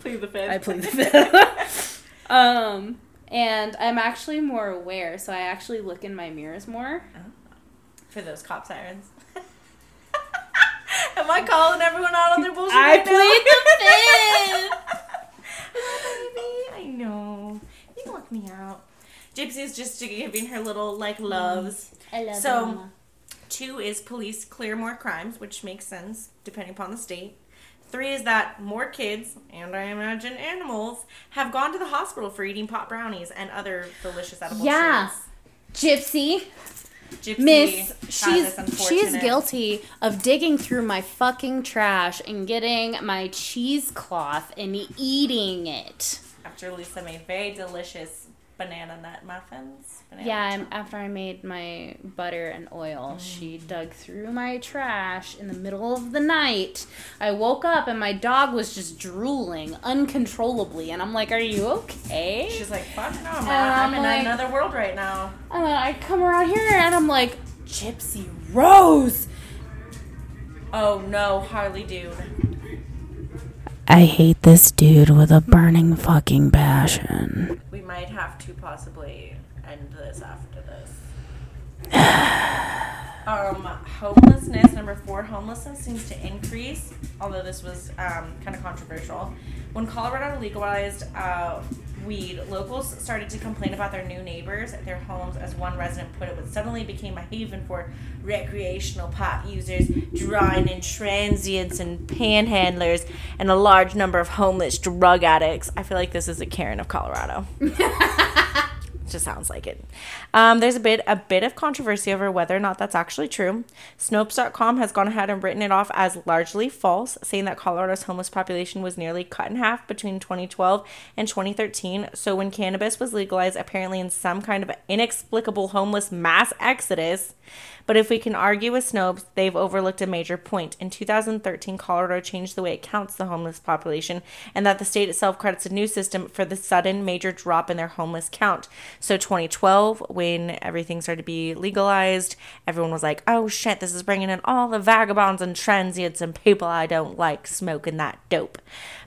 plead the fifth. I plead the fifth. um, and I'm actually more aware, so I actually look in my mirrors more. For those cop sirens. Am I calling everyone out on their bullshit? I right plead the Baby, I know. You can look me out. Gypsy's just giving her little like mm-hmm. loves. I love So- Mama. Two is police clear more crimes, which makes sense depending upon the state. Three is that more kids, and I imagine animals, have gone to the hospital for eating pot brownies and other delicious edible Yeah. treats. Gypsy, Gypsy Miss, she's she's guilty of digging through my fucking trash and getting my cheesecloth and eating it. After Lisa made very delicious banana nut muffins. Banana Yeah, and after I made my butter and oil, mm. she dug through my trash in the middle of the night. I woke up and my dog was just drooling uncontrollably, and I'm like, "Are you okay?" She's like, fuck no. I'm I'm, in like- another world right now. And then I come around here and I'm like, "Gypsy Rose." Oh no, Harley dude. I hate this dude with a burning fucking passion. We might have to possibly end this after this. um, homelessness, number four, homelessness seems to increase, although this was um, kind of controversial. When Colorado legalized uh, weed, locals started to complain about their new neighbors at their homes, as one resident put it, which suddenly became a haven for recreational pot users, drawing in transients and panhandlers, and a large number of homeless drug addicts. I feel like this is a Karen of Colorado just sounds like it. Um, there's a bit a bit of controversy over whether or not that's actually true. Snopes.com has gone ahead and written it off as largely false, saying that Colorado's homeless population was nearly cut in half between 2012 and 2013. So when cannabis was legalized, apparently in some kind of inexplicable homeless mass exodus. But if we can argue with Snopes, they've overlooked a major point. In 2013, Colorado changed the way it counts the homeless population, and that the state itself credits a new system for the sudden major drop in their homeless count. So 2012, when everything started to be legalized, everyone was like, "Oh shit, this is bringing in all the vagabonds and transients and people I don't like smoking that dope."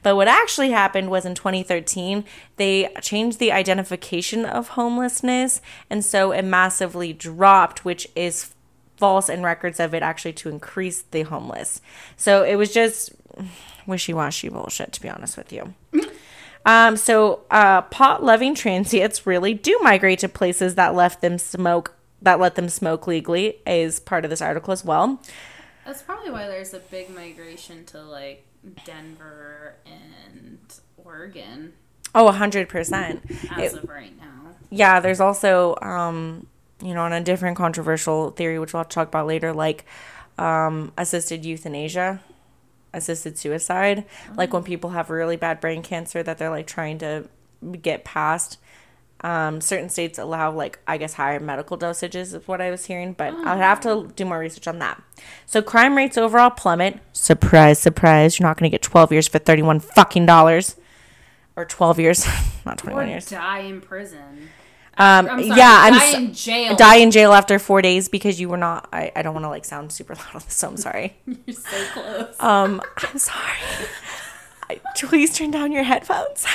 But what actually happened was in 2013, they changed the identification of homelessness, and so it massively dropped, which is false and records of it actually to increase the homeless. So it was just wishy washy bullshit, to be honest with you. Um, so uh, pot loving transients really do migrate to places that left them smoke that let them smoke legally is part of this article as well. That's probably why there's a big migration to like Denver and Oregon Oh, 100%. as It- of right now. yeah, there's also, um, you know, on a different controversial theory, which we'll talk about later, like um, assisted euthanasia, assisted suicide. Like when people have really bad brain cancer that they're like trying to get past. Um, certain states allow, like, I guess, higher medical dosages, is what I was hearing, but I'll have to do more research on that. So, crime rates overall plummet. Surprise, surprise. You're not going to get 12 years for 31 fucking dollars. Or 12 years, not 21 Or years. die in prison. Um, I'm sorry, yeah, I'm die so- in jail. die in jail after four days because you were not. I, I don't want to like sound super loud on this, so I'm sorry. You're so close. Um, I'm sorry. I, please turn down your headphones.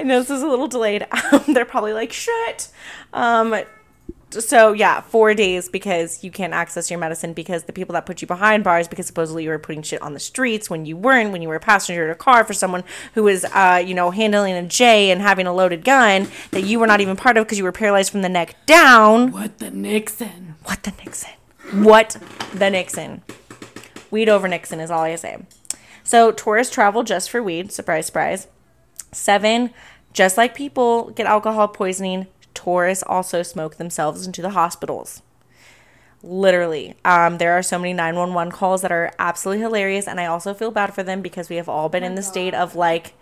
I know this is a little delayed. Um, they're probably like shit. Um, so yeah, four days because you can't access your medicine because the people that put you behind bars because supposedly you were putting shit on the streets when you weren't when you were a passenger in a car for someone who was uh, you know handling a J and having a loaded gun that you were not even part of because you were paralyzed from the neck down. what the Nixon? What the Nixon? What the Nixon? Weed over Nixon is all I say. So tourists travel just for weed. Surprise, surprise. Seven, just like people get alcohol poisoning, tourists also smoke themselves into the hospitals. Literally. Um, there are so many 911 calls that are absolutely hilarious. And I also feel bad for them because we have all been in the state of like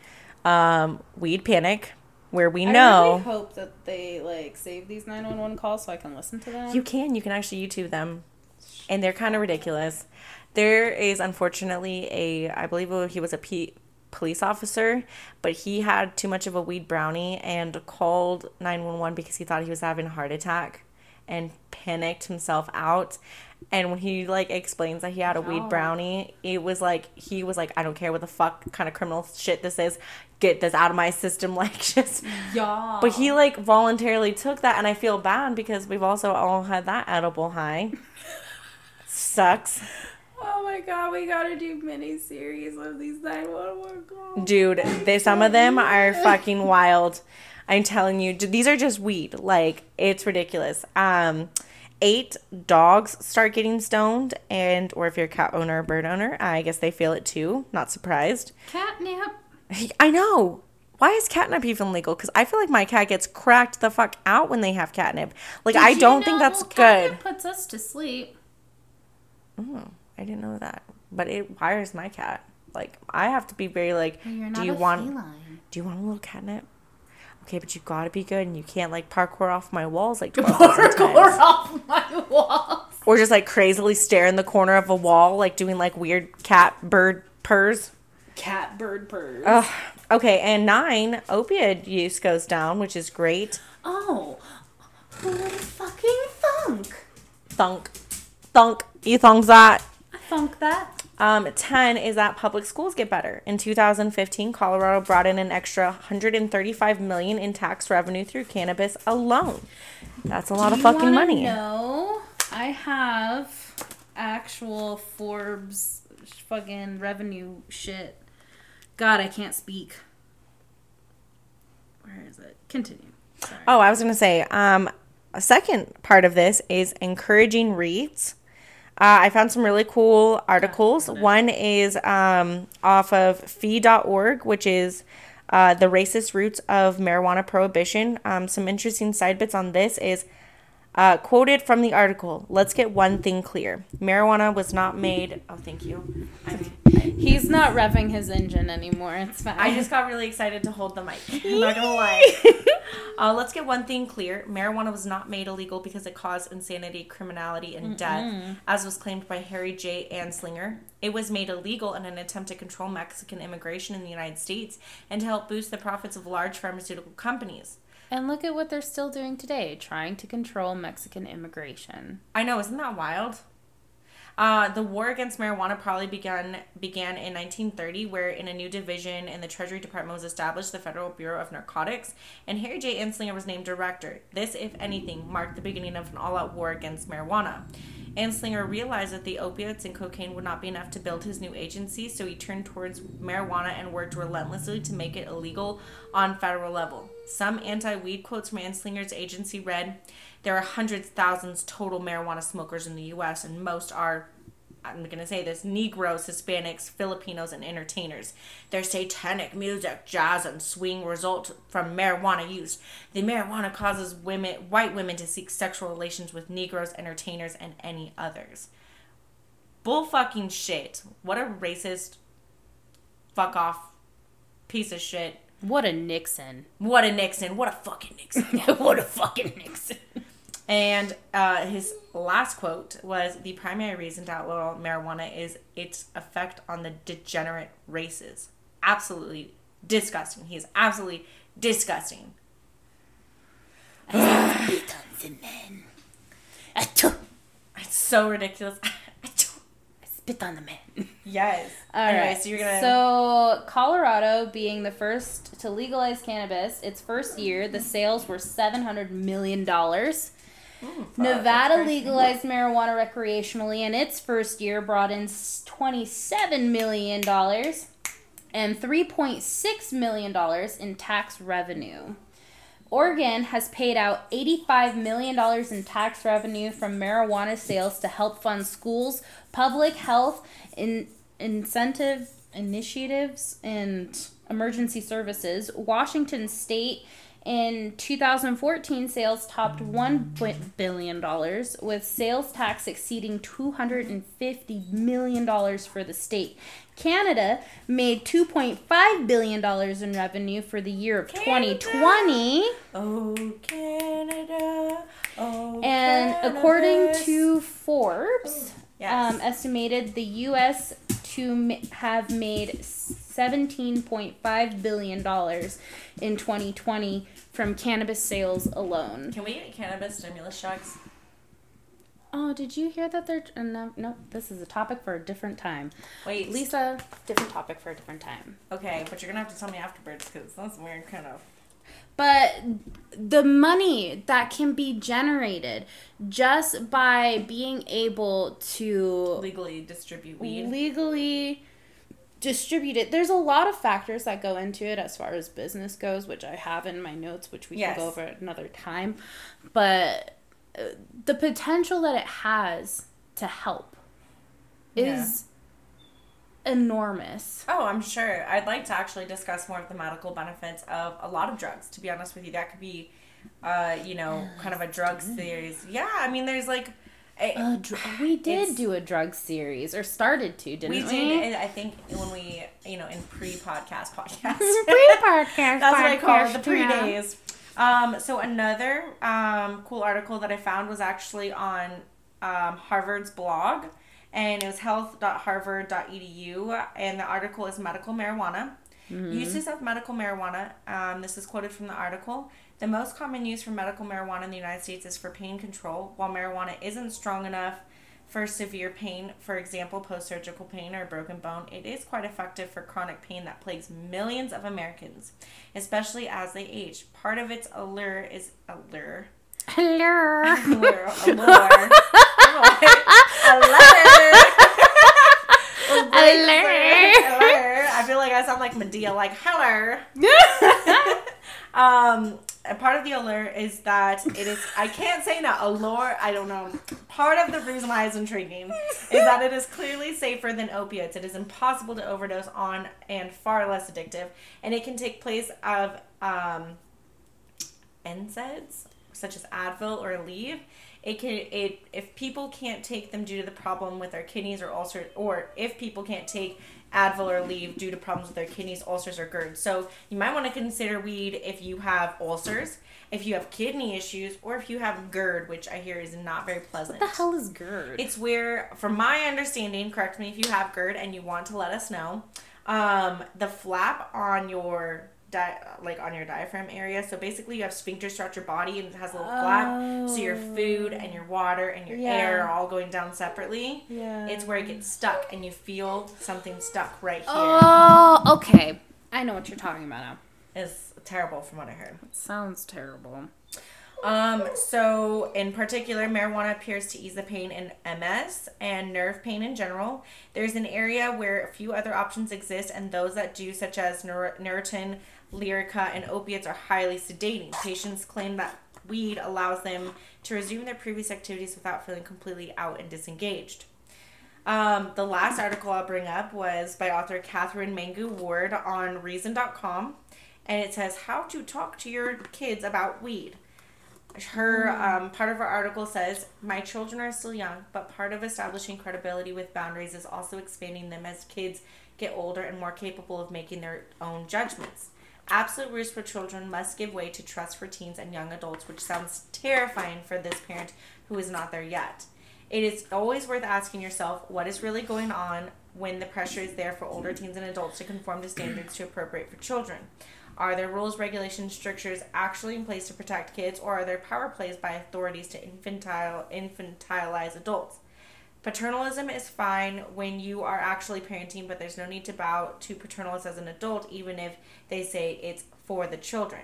um, weed panic where we I know. really hope that they like save these 911 calls so I can listen to them. You can. You can actually YouTube them, and they're kind of ridiculous. There is unfortunately a, I believe he was a P, police officer, but he had too much of a weed brownie and called nine one one because he thought he was having a heart attack, and panicked himself out. And when he like explains that he had a weed brownie, it was like he was like, I don't care what the fuck kind of criminal shit this is. Get this out of my system, like just yeah. but he like voluntarily took that, and I feel bad because we've also all had that edible high. Sucks, Oh my god, we gotta do mini series of these 911 calls. dude. They some of them are fucking wild. I'm telling you, these are just weed. Like it's ridiculous. Um, eight dogs start getting stoned, and or if you're a cat owner or bird owner, I guess they feel it too. Not surprised. Catnip. I know. Why is catnip even legal? Because I feel like my cat gets cracked the fuck out when they have catnip. Like I Did you don't think know that's catnip good. puts us to sleep. Oh, I didn't know that. But it wires my cat. Like I have to be very like, do you a want feline. do you want a little catnip? Okay, but you gotta be good, and you can't like parkour off my walls like times, off my walls. or just like crazily stare in the corner of a wall, like doing like weird cat bird purrs. Cat bird purrs. Ugh. Okay, and nine, opioid use goes down, which is great. Oh, would have fucking thunk? Thunk, thunk. You thunk that. I thunk that. Um, 10 is that public schools get better. In 2015, Colorado brought in an extra 135 million in tax revenue through cannabis alone. That's a lot of fucking money. No, I have actual Forbes fucking revenue shit. God, I can't speak. Where is it? Continue. Sorry. Oh, I was going to say, um, a second part of this is encouraging reads. Uh, I found some really cool articles. One is um, off of fee.org, which is uh, the racist roots of marijuana prohibition. Um, some interesting side bits on this is uh, quoted from the article Let's get one thing clear. Marijuana was not made. Oh, thank you. I'm, He's not revving his engine anymore. It's fine. I just got really excited to hold the mic. I'm not gonna lie. uh, let's get one thing clear: marijuana was not made illegal because it caused insanity, criminality, and death, as was claimed by Harry J. Anslinger. It was made illegal in an attempt to control Mexican immigration in the United States and to help boost the profits of large pharmaceutical companies. And look at what they're still doing today, trying to control Mexican immigration. I know, isn't that wild? Uh, the war against marijuana probably began began in 1930, where in a new division in the Treasury Department was established, the Federal Bureau of Narcotics, and Harry J. Anslinger was named director. This, if anything, marked the beginning of an all-out war against marijuana. Anslinger realized that the opiates and cocaine would not be enough to build his new agency, so he turned towards marijuana and worked relentlessly to make it illegal on federal level. Some anti-weed quotes from Anslinger's agency read, "There are hundreds, thousands total marijuana smokers in the U.S., and most are." I'm going to say this Negroes, Hispanics, Filipinos, and entertainers. Their satanic music, jazz, and swing result from marijuana use. The marijuana causes women, white women to seek sexual relations with Negroes, entertainers, and any others. Bull fucking shit. What a racist, fuck off, piece of shit. What a Nixon. What a Nixon. What a fucking Nixon. what a fucking Nixon. And uh, his last quote was The primary reason to outlaw marijuana is its effect on the degenerate races. Absolutely disgusting. He is absolutely disgusting. He turns the men. It's so ridiculous. I spit on the man. Yes. All anyway, right. so you're gonna. So Colorado being the first to legalize cannabis, its first year, the mm-hmm. sales were seven hundred million dollars. Nevada legalized marijuana recreationally, and its first year brought in twenty-seven million dollars and three point six million dollars in tax revenue. Oregon has paid out $85 million in tax revenue from marijuana sales to help fund schools, public health, in, incentive initiatives, and emergency services. Washington State in 2014 sales topped $1 billion, with sales tax exceeding $250 million for the state. Canada made $2.5 billion in revenue for the year of 2020. oh, Canada. Oh, And Canada. according to Forbes, Yes. um, estimated the U.S. to m- have made $17.5 billion in 2020 from cannabis sales alone. Can we get cannabis stimulus checks? Oh, did you hear that they're. Uh, no, no, this is a topic for a different time. Wait, Lisa, different topic for a different time. Okay, but you're gonna have to tell me afterwards because that's weird, kind of. But the money that can be generated just by being able to Legally distribute weed. legally distribute it. There's a lot of factors that go into it as far as business goes, which I have in my notes, which we Yes. can go over at another time. But the potential that it has to help is enormous. Oh, I'm sure. I'd like to actually discuss more of the medical benefits of a lot of drugs. To be honest with you, that could be, uh, you know, kind of a drug series. Yeah, I mean, there's like, A dr- we did do a drug series or started to, didn't we we? did, I think, when we, you know, in pre-podcast podcast. Pre-podcast. That's what I call it, the podcast, pre yeah. Um, so another um, cool article that I found was actually on um, Harvard's blog, and it was health.harvard.edu, and the article is medical marijuana. Uses of medical marijuana. Um, this is quoted from the article. The most common use for medical marijuana in the United States is for pain control. While marijuana isn't strong enough for severe pain, for example, post surgical pain or a broken bone, it is quite effective for chronic pain that plagues millions of Americans, especially as they age. Part of its allure is allure. Hello. Allure. Allure. allure. Allure. I feel like I sound like Madea, like hello. Um, a part of the allure is that it is. I can't say now. Allure. I don't know. Part of the reason why it's intriguing is that it is clearly safer than opiates. It is impossible to overdose on and far less addictive, and it can take place of um, NSAIDs such as Advil or Aleve. It can it if people can't take them due to the problem with their kidneys or ulcers, or if people can't take Advil or Aleve due to problems with their kidneys, ulcers, or GERD. So you might want to consider weed if you have ulcers, if you have kidney issues, or if you have GERD, which I hear is not very pleasant. What the hell is GERD? It's where, from my understanding, correct me if you have GERD and you want to let us know. Um, the flap on your di- like on your diaphragm area. So basically, you have sphincters throughout your body, and it has a little flap. So your food and your water and your Yeah. air are all going down separately. Yeah. It's where it gets stuck, and you feel something stuck right here. Oh, okay. I know what you're talking about now. It's terrible, from what I heard. Sounds terrible. Um, so in particular, marijuana appears to ease the pain in MS and nerve pain in general. There's an area where a few other options exist, and those that do, such as Neur- Neurontin, Lyrica, and opiates, are highly sedating. Patients claim that weed allows them to resume their previous activities without feeling completely out and disengaged. Um, the last article I'll bring up was by author Katherine Mangu-Ward on Reason.com, and it says how to talk to your kids about weed. Her um, part of her article says, "My children are still young, but part of establishing credibility with boundaries is also expanding them as kids get older and more capable of making their own judgments. Absolute rules for children must give way to trust for teens and young adults, which sounds terrifying for this parent who is not there yet. It is always worth asking yourself what is really going on when the pressure is there for older teens and adults to conform to standards to appropriate for children. Are there rules, regulations, strictures actually in place to protect kids, or are there power plays by authorities to infantile infantilize adults? Paternalism is fine when you are actually parenting, but there's no need to bow to paternalism as an adult, even if they say it's for the children.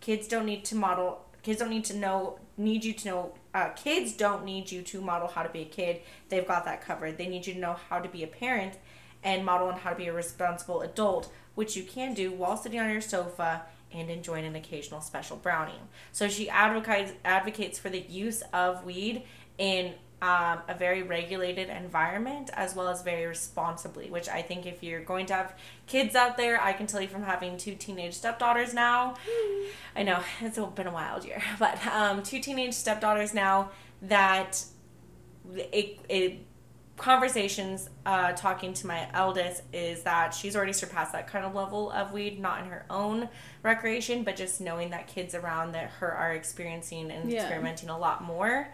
Kids don't need to model. Kids don't need to know. Need you to know. Uh, kids don't need you to model how to be a kid. They've got that covered. They need you to know how to be a parent and model on how to be a responsible adult, which you can do while sitting on your sofa and enjoying an occasional special brownie. So she advocates advocates for the use of weed in um, a very regulated environment as well as very responsibly. Which I think if you're going to have kids out there, I can tell you from having two teenage stepdaughters now. I know it's been a wild year, but um, two teenage stepdaughters now that it, it conversations uh, talking to my eldest is that she's already surpassed that kind of level of weed not in her own recreation but just knowing that kids around that her are experiencing and Yeah. experimenting a lot more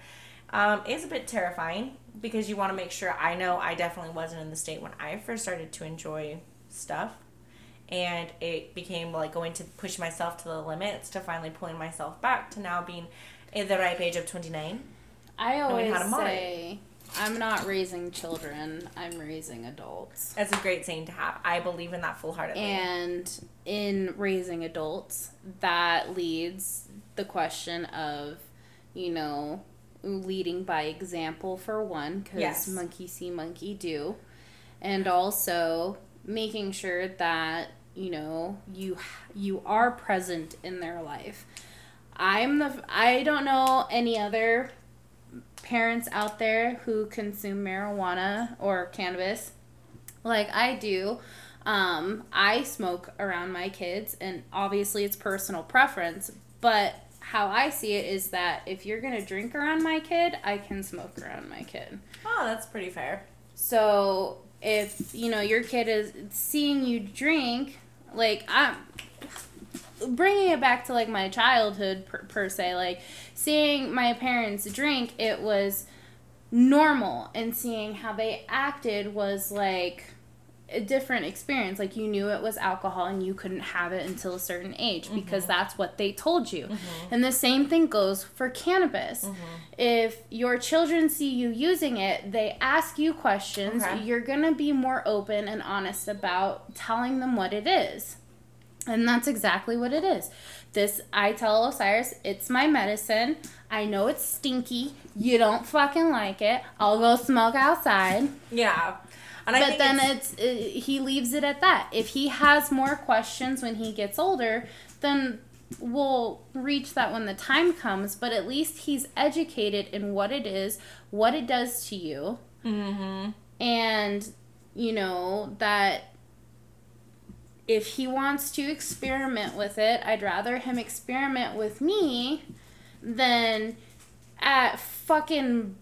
um, is a bit terrifying because you want to make sure i know i definitely wasn't in the state when i first started to enjoy stuff and it became like going to push myself to the limits to finally pulling myself back to now being at the ripe age of 29 I always how to say, I'm not raising children. I'm raising adults. That's a great saying to have. I believe in that full heartedly. And in raising adults, that leads the question of, you know, leading by example for one, because Yes. monkey see, monkey do, and also making sure that you know you you are present in their life. I'm the I don't know any other parents out there who consume marijuana or cannabis like I do. Um, I smoke around my kids, and obviously it's personal preference, but how I see it is that if you're gonna drink around my kid, I can smoke around my kid. Oh, that's pretty fair. So if you know your kid is seeing you drink, like I'm bringing it back to like my childhood per, per se, like seeing my parents drink, it was normal, and seeing how they acted was like a different experience. Like you knew it was alcohol and you couldn't have it until a certain age mm-hmm. because that's what they told you. Mm-hmm. And the same thing goes for cannabis. Mm-hmm. If your children see you using it, they ask you questions, Okay. you're going to be more open and honest about telling them what it is. And that's exactly what it is. This I tell Osiris, it's my medicine. I know it's stinky. You don't fucking like it. I'll go smoke outside Yeah. And I but then it's, it's, uh, he leaves it at that. If he has more questions when he gets older, then we'll reach that when the time comes. But at least he's educated in what it is, what it does to you, mm-hmm. and you know that if he wants to experiment with it, I'd rather him experiment with me than at fucking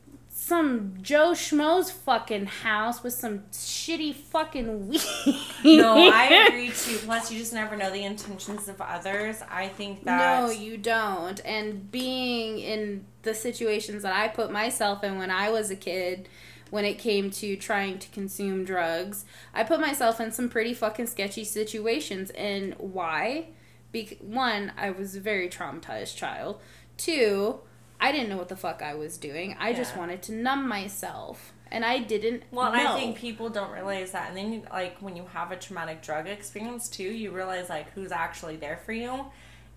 some Joe Schmo's fucking house with some shitty fucking weed. No, I agree too. Plus, you just never know the intentions of others. I think that. No, you don't. And being in the situations that I put myself in when I was a kid, when it came to trying to consume drugs, I put myself in some pretty fucking sketchy situations. And why? Be- one, I was a very traumatized child. Two, I didn't know what the fuck I was doing. I just wanted to numb myself. And I didn't Well, and know. I think people don't realize that. And then, you, like, when you have a traumatic drug experience too, you realize, like, who's actually there for you.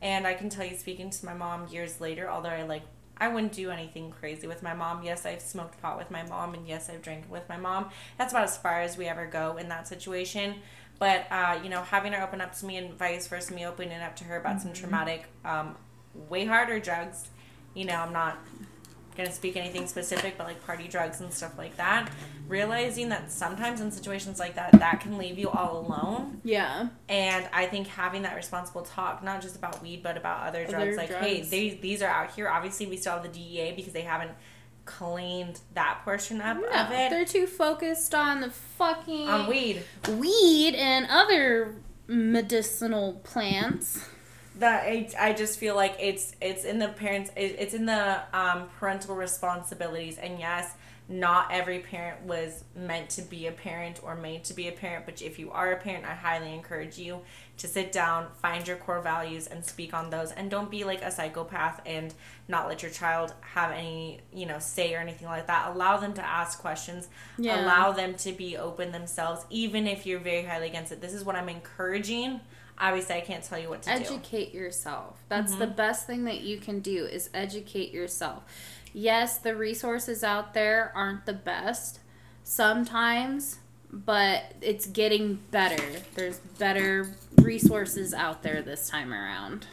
And I can tell you, speaking to my mom years later, although I, like, I wouldn't do anything crazy with my mom. Yes, I've smoked pot with my mom, and yes, I've drank with my mom. That's about as far as we ever go in that situation. But, uh, you know, having her open up to me and vice versa, me opening up to her about some traumatic, um, way harder drugs. You know, I'm not gonna speak anything specific, but like party drugs and stuff like that. Realizing that sometimes in situations like that, that can leave you all alone. yeah. And I think having that responsible talk, not just about weed, but about other drugs, Other like, hey, drugs. they, these are out here. Obviously, we still have the DEA because they haven't cleaned that portion up No, of it they're too focused on the fucking on weed. weed and other medicinal plants. That I, I just feel like it's it's in the parents it, it's in the um, parental responsibilities. And yes not every parent was meant to be a parent or made to be a parent but if you are a parent i highly encourage you to sit down find your core values and speak on those. And don't be like a psychopath and not let your child have any you know say or anything like that. Allow them to ask questions. Yeah. allow them to be open themselves even if you're very highly against it. This is what i'm encouraging obviously i can't tell you what to do Educate yourself. That's Mm-hmm. the best thing that you can do is educate yourself. Yes, the resources out there aren't the best sometimes, but it's getting better. There's better resources out there this time around.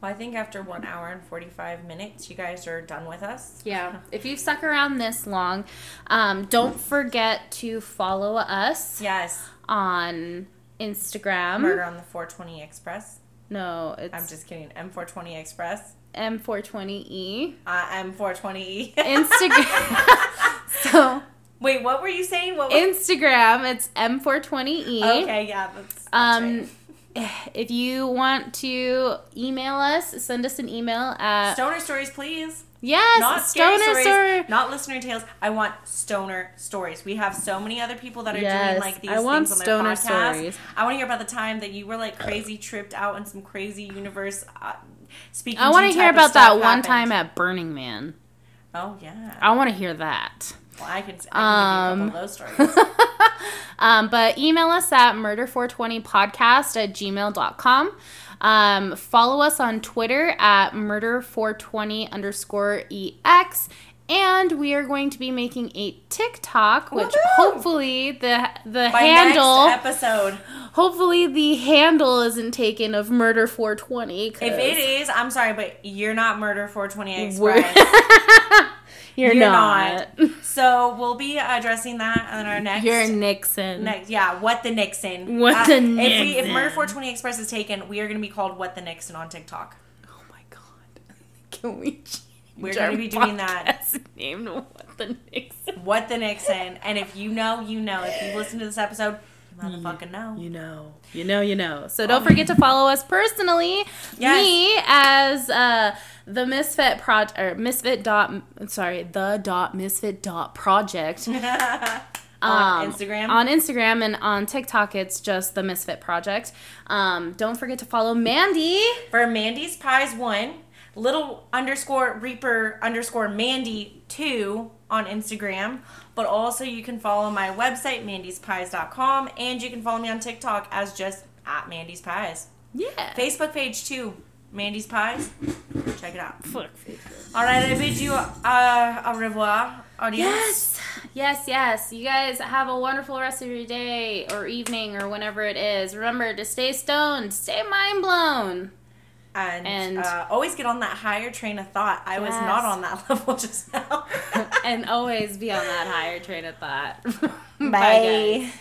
Well, I think after one hour and 45 minutes, you guys are done with us. Yeah. If you've stuck around this long, um, don't forget to follow us Yes. on Instagram. Murder on the 420 Express. No, it's I'm just kidding. M420 Express. M420E. Uh, M420E. Instagram. so Wait, what were you saying? What was... Instagram, it's M420E. Okay, yeah. That's, that's Um, right. if you want to email us, send us an email at Stoner stories, please. Yes, Not stoner stories, story. not listener tales. I want stoner stories. We have so many other people that are Yes, doing like these I want things on their stoner podcast. stories. I want to hear about the time that you were like crazy tripped out in some crazy universe. Uh, speaking. I want to hear about that one happened. time at Burning Man. Oh yeah. I want to hear that. Well, I can, I can Um, give you a couple of those stories. Um, but email us at murder420podcast at gmail.com. Um, follow us on Twitter at murder420 underscore EX. And we are going to be making a TikTok, which Woohoo! hopefully the the By handle next episode. hopefully the handle isn't taken of murder 420. If it is, I'm sorry, but you're not Murder 420 We're- Express. you're, You're not. so we'll be addressing that on our next. You're Nixon. Next, yeah, what the Nixon? What the If, we, if Murder 420 Express is taken, we are going to be called What the Nixon on TikTok. Oh my god. Can we change We're gonna be doing that. podcast Name to what the Nixon. What the Nixon? And if you know, you know. If you listen to this episode, you motherfucking know. You know, you know, you know. So don't forget to follow us personally. Yes. Me as uh, the Misfit Project or Misfit dot. Sorry, the dot Misfit dot Project. On Um, Instagram. On Instagram and on TikTok, it's just the Misfit Project. Um, don't forget to follow Mandy. for Mandy's Pies one, little underscore Reaper underscore Mandy two on Instagram. But also you can follow my website, mandyspies.com, and you can follow me on TikTok as just at Mandy's Pies. Yeah. Facebook page too, Mandy's Pies. Check it out. Fuck. All right, I bid you uh, au revoir, audience. Yes, yes, yes. You guys have a wonderful rest of your day or evening or whenever it is. Remember to stay stoned, stay mind blown. And, And- uh, always get on that higher train of thought. I was not on that level just now. and always be on that higher train of thought. Bye. guys.